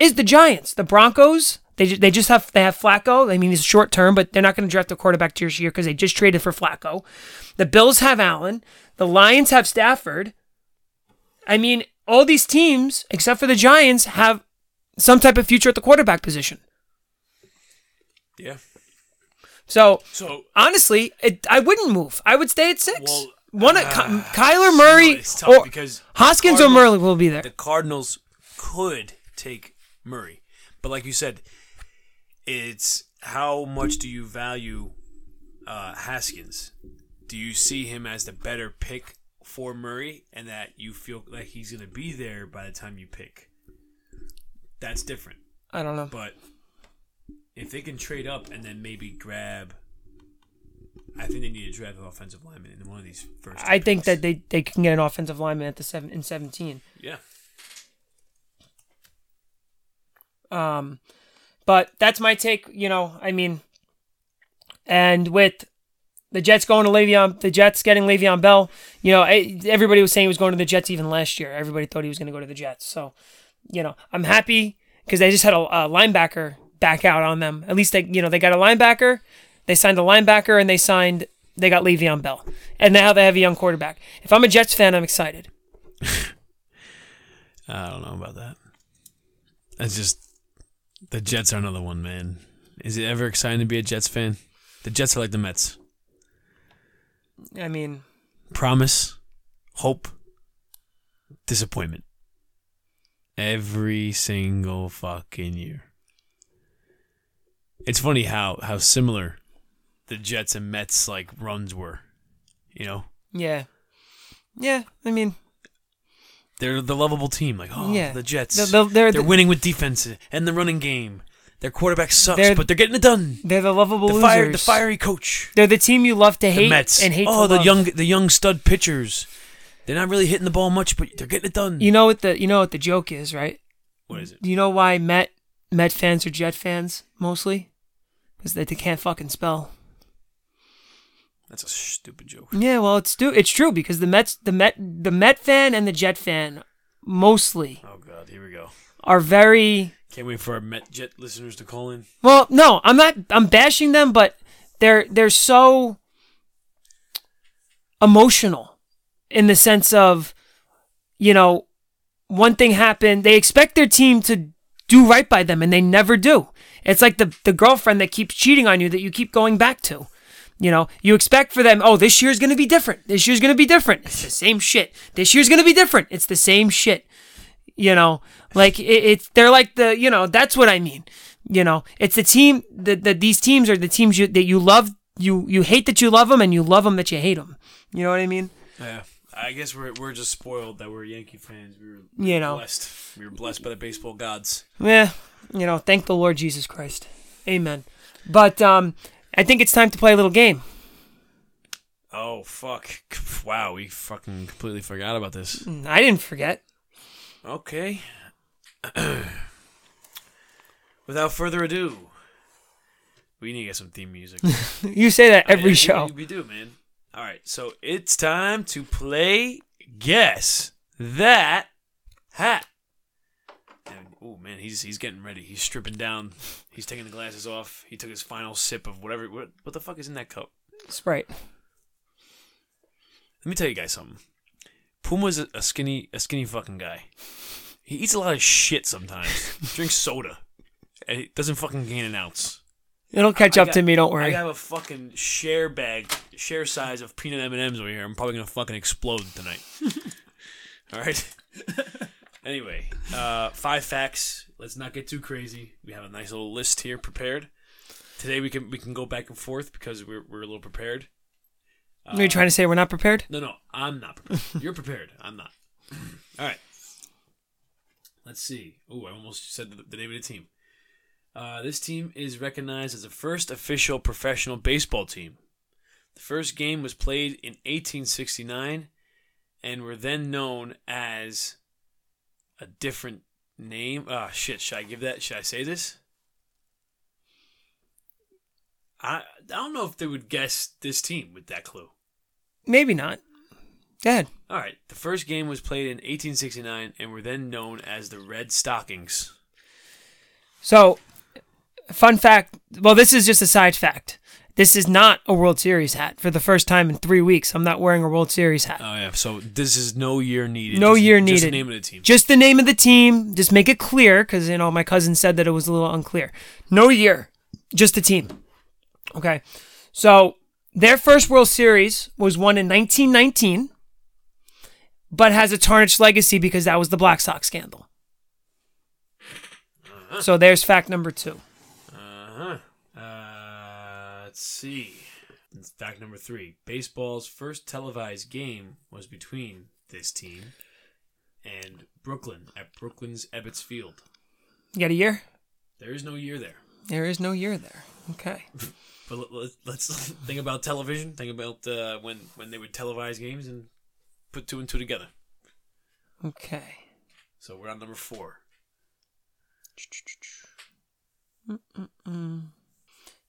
is the Giants. The Broncos, they they just have they have Flacco. I mean, he's short term, but they're not going to draft a quarterback this year because they just traded for Flacco. The Bills have Allen. The Lions have Stafford. I mean, all these teams except for the Giants have some type of future at the quarterback position. Yeah. So So honestly, it, I wouldn't move. I would stay at six. Well, One, uh, Ky- Kyler Murray tough or because Haskins or Murray will be there. the Cardinals could take Murray, but like you said, it's how much do you value uh, Haskins? Do you see him as the better pick for Murray, and that you feel like he's going to be there by the time you pick? That's different. I don't know. But if they can trade up and then maybe grab, I think they need to draft an offensive lineman in one of these first. I think picks. that they, they can get an offensive lineman at the seven in seventeen. yeah. Um, but that's my take. You know, I mean, and with the Jets going to Le'Veon, the Jets getting Le'Veon Bell. You know, eh, everybody was saying he was going to the Jets even last year. Everybody thought he was going to go to the Jets. So, you know, I'm happy because they just had a, a linebacker back out on them. At least they, you know, they got a linebacker. They signed a linebacker and they signed. They got Le'Veon Bell, and now they have a young quarterback. If I'm a Jets fan, I'm excited. I don't know about that. It's just the Jets are another one, man. Is it ever exciting to be a Jets fan? The Jets are like the Mets. I mean, Promise, hope, disappointment. Every single fucking year. It's funny how how similar the Jets and Mets like runs were. You know, yeah, yeah. I mean, they're the lovable team. Like, oh, Yeah. the Jets. They're- They're, they're- they're- winning with defense and the running game. Their quarterback sucks, They're- but they're getting it done. they're the lovable The losers. the fiery coach. They're the team you love to The hate Mets. and hate oh, the love. young, the young stud pitchers. They're not really hitting the ball much, but they're getting it done. You know what the you know what the joke is, right? what is it? Do you know why Met Met fans are Jet fans mostly? Because they, they can't fucking spell. That's a stupid joke. Yeah, well, it's stu- it's true because the Mets the Met the Met fan and the Jet fan mostly Oh God, here we go. are very Can't wait for our Met Jet listeners to call in. well. No, I'm not. I'm bashing them, but they're they're so emotional in the sense of, you know, one thing happened. They expect their team to do right by them, and they never do. It's like the the girlfriend that keeps cheating on you that you keep going back to. You know, you expect for them, oh, this year's gonna be different. This year's gonna be different. It's the same shit. This year's gonna be different. It's the same shit. You know, like it, it's they're like the you know that's what I mean. You know, it's the team that the, these teams are the teams you, that you love. You you hate that you love them, and you love them that you hate them. You know what I mean? Yeah, I guess we're we're just spoiled that we're Yankee fans. We were You know. blessed. We were blessed by the baseball gods. Yeah, you know, thank the Lord Jesus Christ. Amen. But um, I think it's time to play a little game. Oh fuck! Wow, we fucking completely forgot about this. Mm, I didn't forget. Okay. Without further ado, we need to get some theme music. You say that every Yeah, show. We, we do, man. All right, so it's time to play Guess That Hat. Oh man, he's he's getting ready. He's stripping down. He's taking the glasses off. He took his final sip of whatever. What, what the fuck is in that cup? Sprite. Let me tell you guys something. Puma's a, a skinny, a skinny fucking guy. He eats a lot of shit sometimes. Drinks soda. And he doesn't fucking gain an ounce. It'll catch I up got- to me. Don't worry. I have a fucking share bag, share size of peanut M and M's over here. I'm probably gonna fucking explode tonight. All right. anyway, uh, five facts. Let's not get too crazy. We have a nice little list here prepared. Today we can we can go back and forth because we're we're a little prepared. Are you trying to say we're not prepared? No, no, I'm not prepared. You're prepared. I'm not. All right. Let's see. Oh, I almost said the, the name of the team. Uh, this team is recognized as the first official professional baseball team. The first game was played in 1869 and were then known as a different name. Ah, shit. Should I give that? Should I say this? I, I don't know if they would guess this team with that clue. Maybe not. Go ahead. All right. The first game was played in 1869 and were then known as the Red Stockings. So, fun fact. Well, this is just a side fact. This is not a World Series hat. For the first time in three weeks, I'm not wearing a World Series hat. Oh yeah. So this is no year needed. No Just- year Just the needed. name of the team. Just the name of the team. Just make it clear, because you know my cousin said that it was a little unclear. No year, just the team. Okay, so their first World Series was won in 1919, but has a tarnished legacy because that was the Black Sox scandal. So there's fact number two. Uh-huh. Uh Let's see. Fact number three: Baseball's first televised game was between this team and Brooklyn at Brooklyn's Ebbets Field. You got a year? There is no year there. There is no year there. Okay. But let- let- let's think about television. Think about uh, when when they would televise games and put two and two together. Okay. So we're on number four.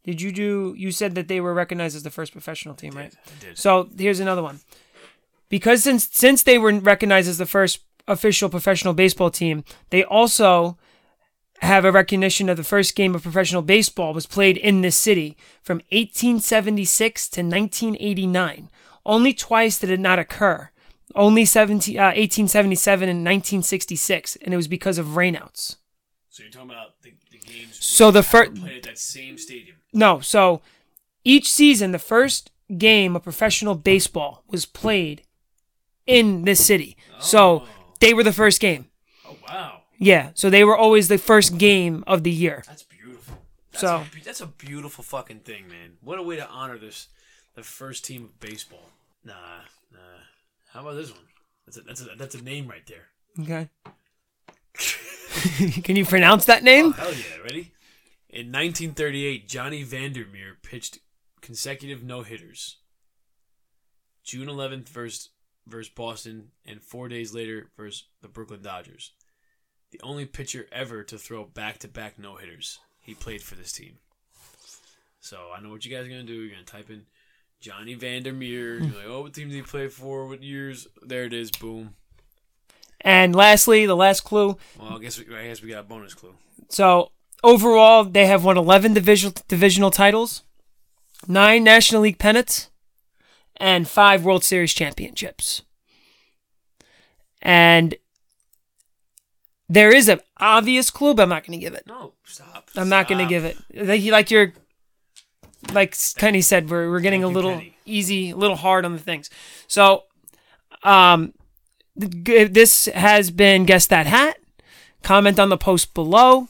Did you do? You said that they were recognized as the first professional team, right? I did. So here's another one. Because since since they were recognized as the first official professional baseball team, they also have a recognition of the first game of professional baseball was played in this city from 1876 to 1989. Only twice did it not occur. Only 17, uh, 1877 and 1966, and it was because of rainouts. So you're talking about the, the games. So the fir- fir- played at that same stadium. No, so each season, the first game of professional baseball was played in this city. So they were the first game. Oh wow, Yeah, so they were always the first game of the year. that's beautiful. That's So- a, that's a beautiful fucking thing, man. What a way to honor this, the first team of baseball. Nah, nah. How about this one? That's a that's a that's a name right there. Okay. Can you pronounce that name? Oh hell yeah! Ready? In 1938, Johnny Vander Meer pitched consecutive no hitters. June 11th versus versus Boston, and four days later versus the Brooklyn Dodgers. The only pitcher ever to throw back to back no hitters. He played for this team. So I know what you guys are gonna do. You're gonna type in Johnny Vander Meer. You're like, oh, what team did he play for? What years? There it is. Boom. And lastly, the last clue. Well, I guess we, I guess we got a bonus clue. So overall, they have won 11 divisional divisional titles, nine National League pennants, and five World Series championships. And there is an obvious clue, but I'm not going to give it. No, stop. I'm not going to give it. Like, like you're, like Kenny said, we're, we're getting Thank a you, little easy, a little hard on the things. So, um, th- this has been Guess That Hat. Comment on the post below.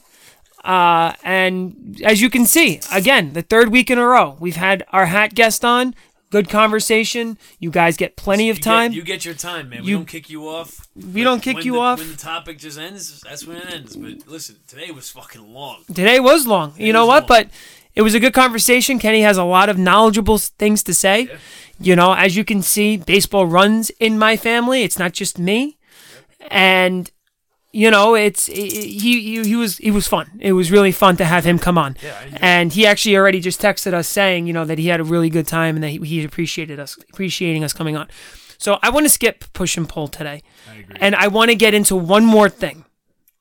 Uh, and as you can see, again, the third week in a row, we've had our hat guest on. Good conversation. You guys get plenty of You time. Get, you get your time, man. We You- don't kick you off. We don't kick you the- off. When the topic just ends, that's when it ends. But listen, today was fucking long. Today was long. you know what? long. But it was a good conversation. Kenny has a lot of knowledgeable things to say. You know, as you can see, baseball runs in my family. It's not just me. And you know, it's he, he he was he was fun. It was really fun to have him come on. Yeah, and he actually already just texted us saying, you know, that he had a really good time and that he, he appreciated us appreciating us coming on. So I want to skip push and pull today. I agree. And I want to get into one more thing.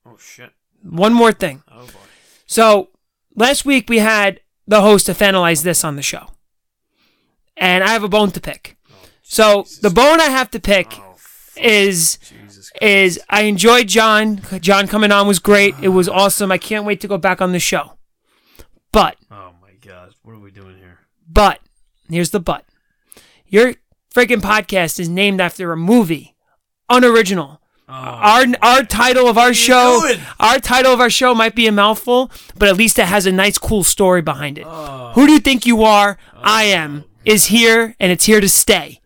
oh shit. One more thing. Oh boy. So last week we had the host of Analyze This on the show. And I have a bone to pick. Oh, so the bone I have to pick Oh, is. Is I enjoyed John. John coming on was great. It was ah. awesome. I can't wait to go back on the show. But Oh my God. What are we doing here? but here's the but. Your freaking podcast is named after a movie. Unoriginal. Oh, Our our title of our show our title of our show might be a mouthful, but at least it has a nice cool story behind it. Oh. Who do you think you are? I oh. am is here and it's here to stay.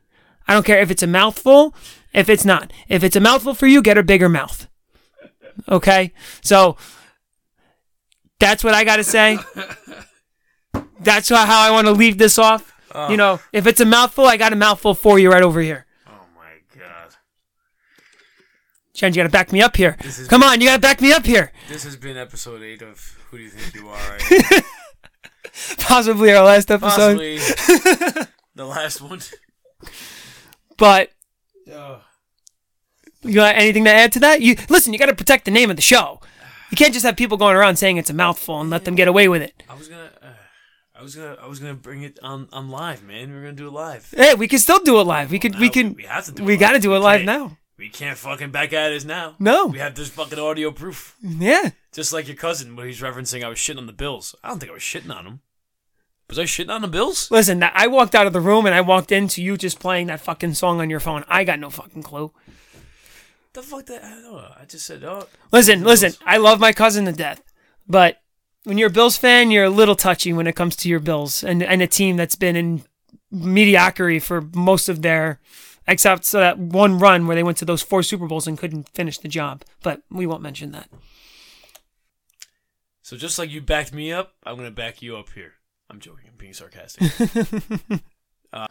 I don't care if it's a mouthful, if it's not. If it's a mouthful for you, get a bigger mouth. Okay? So that's what I got to say. That's how I want to leave this off. You know, oh. if it's a mouthful, I got a mouthful for you right over here. oh my God. Jen, you got to back me up here. Come on, you got to back me up here. This has been episode eight of Who Do You Think You Are? Right? Possibly our last episode. Possibly the last one. But Oh. You got anything to add to that? You listen. You got to protect the name of the show. You can't just have people going around saying it's a mouthful and let them get away with it. I was gonna, uh, I was gonna, I was gonna bring it on on live, man. We are gonna do it live. Hey, we can still do it live. We could. We can. We have to do. We got to do it live now. We can't fucking back at us now. No. We have this fucking audio proof. Yeah. Just like your cousin, when he's referencing I was shitting on the Bills. I don't think I was shitting on him. Was I shitting on the Bills? Listen, I walked out of the room and I walked into you just playing that fucking song on your phone. I got no fucking clue. The fuck that? I don't know. I just said, oh. Listen, listen. I love my cousin to death, but when you're a Bills fan, you're a little touchy when it comes to your Bills and and a team that's been in mediocrity for most of their, except so that one run where they went to those four Super Bowls and couldn't finish the job. But we won't mention that. So just like you backed me up, I'm gonna back you up here. I'm joking. I'm being sarcastic. uh,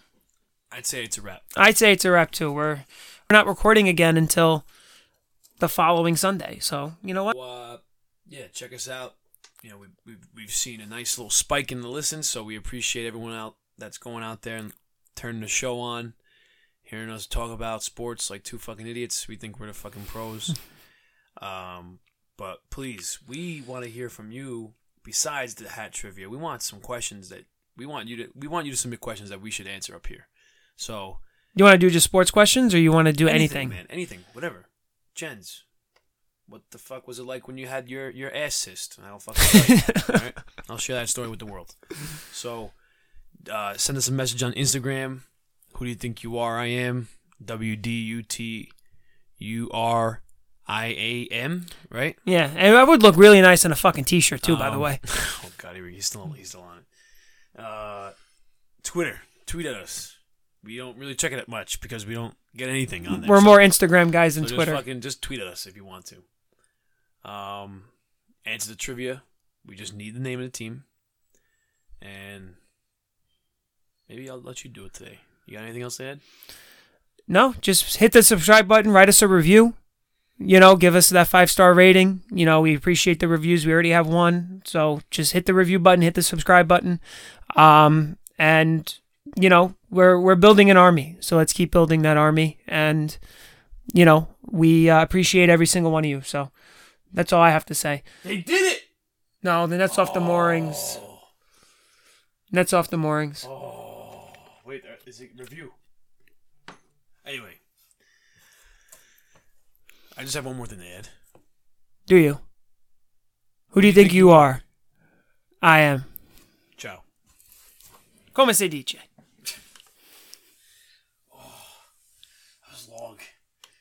I'd say it's a wrap. I'd say it's a wrap too. We're we're not recording again until the following Sunday. So you know what? Uh, yeah, check us out. You know, we, we've we've seen a nice little spike in the listens, so we appreciate everyone out that's going out there and turning the show on, hearing us talk about sports like two fucking idiots. We think we're the fucking pros. um, but please, we want to hear from you. Besides the hat trivia, we want some questions that we want you to we want you to submit questions that we should answer up here. So You want to do just sports questions, or you want to do anything? man, anything, whatever. Jens, what the fuck was it like when you had your your ass cyst? I don't fucking know. Right? I'll share that story with the world. So, uh, send us a message on Instagram. Who do you think you are? I am W D U T U R I A M. Right? Yeah, and I would look really nice in a fucking t-shirt too. by the Um, way, Oh God, he's still he's still on it. Uh, Twitter, tweet at us. We don't really check it much because we don't get anything on there. we're so- more Instagram guys than so Twitter. Just fucking just tweet at us if you want to. Um, answer the trivia. We just need the name of the team, and maybe I'll let you do it today. You got anything else to add? No, just hit the subscribe button, write us a review. You know, give us that five star rating. You know, we appreciate the reviews. We already have one, so just hit the review button, hit the subscribe button, um, and you know we're we're building an army. So let's keep building that army, and you know we uh, appreciate every single one of you. So that's all I have to say. They did it. No, the nets off the moorings. Nets off the moorings. Oh, wait, uh, is it review? Anyway, I just have one more thing to add. Do you? Who do you think you are? I am. Ciao. Come se dice?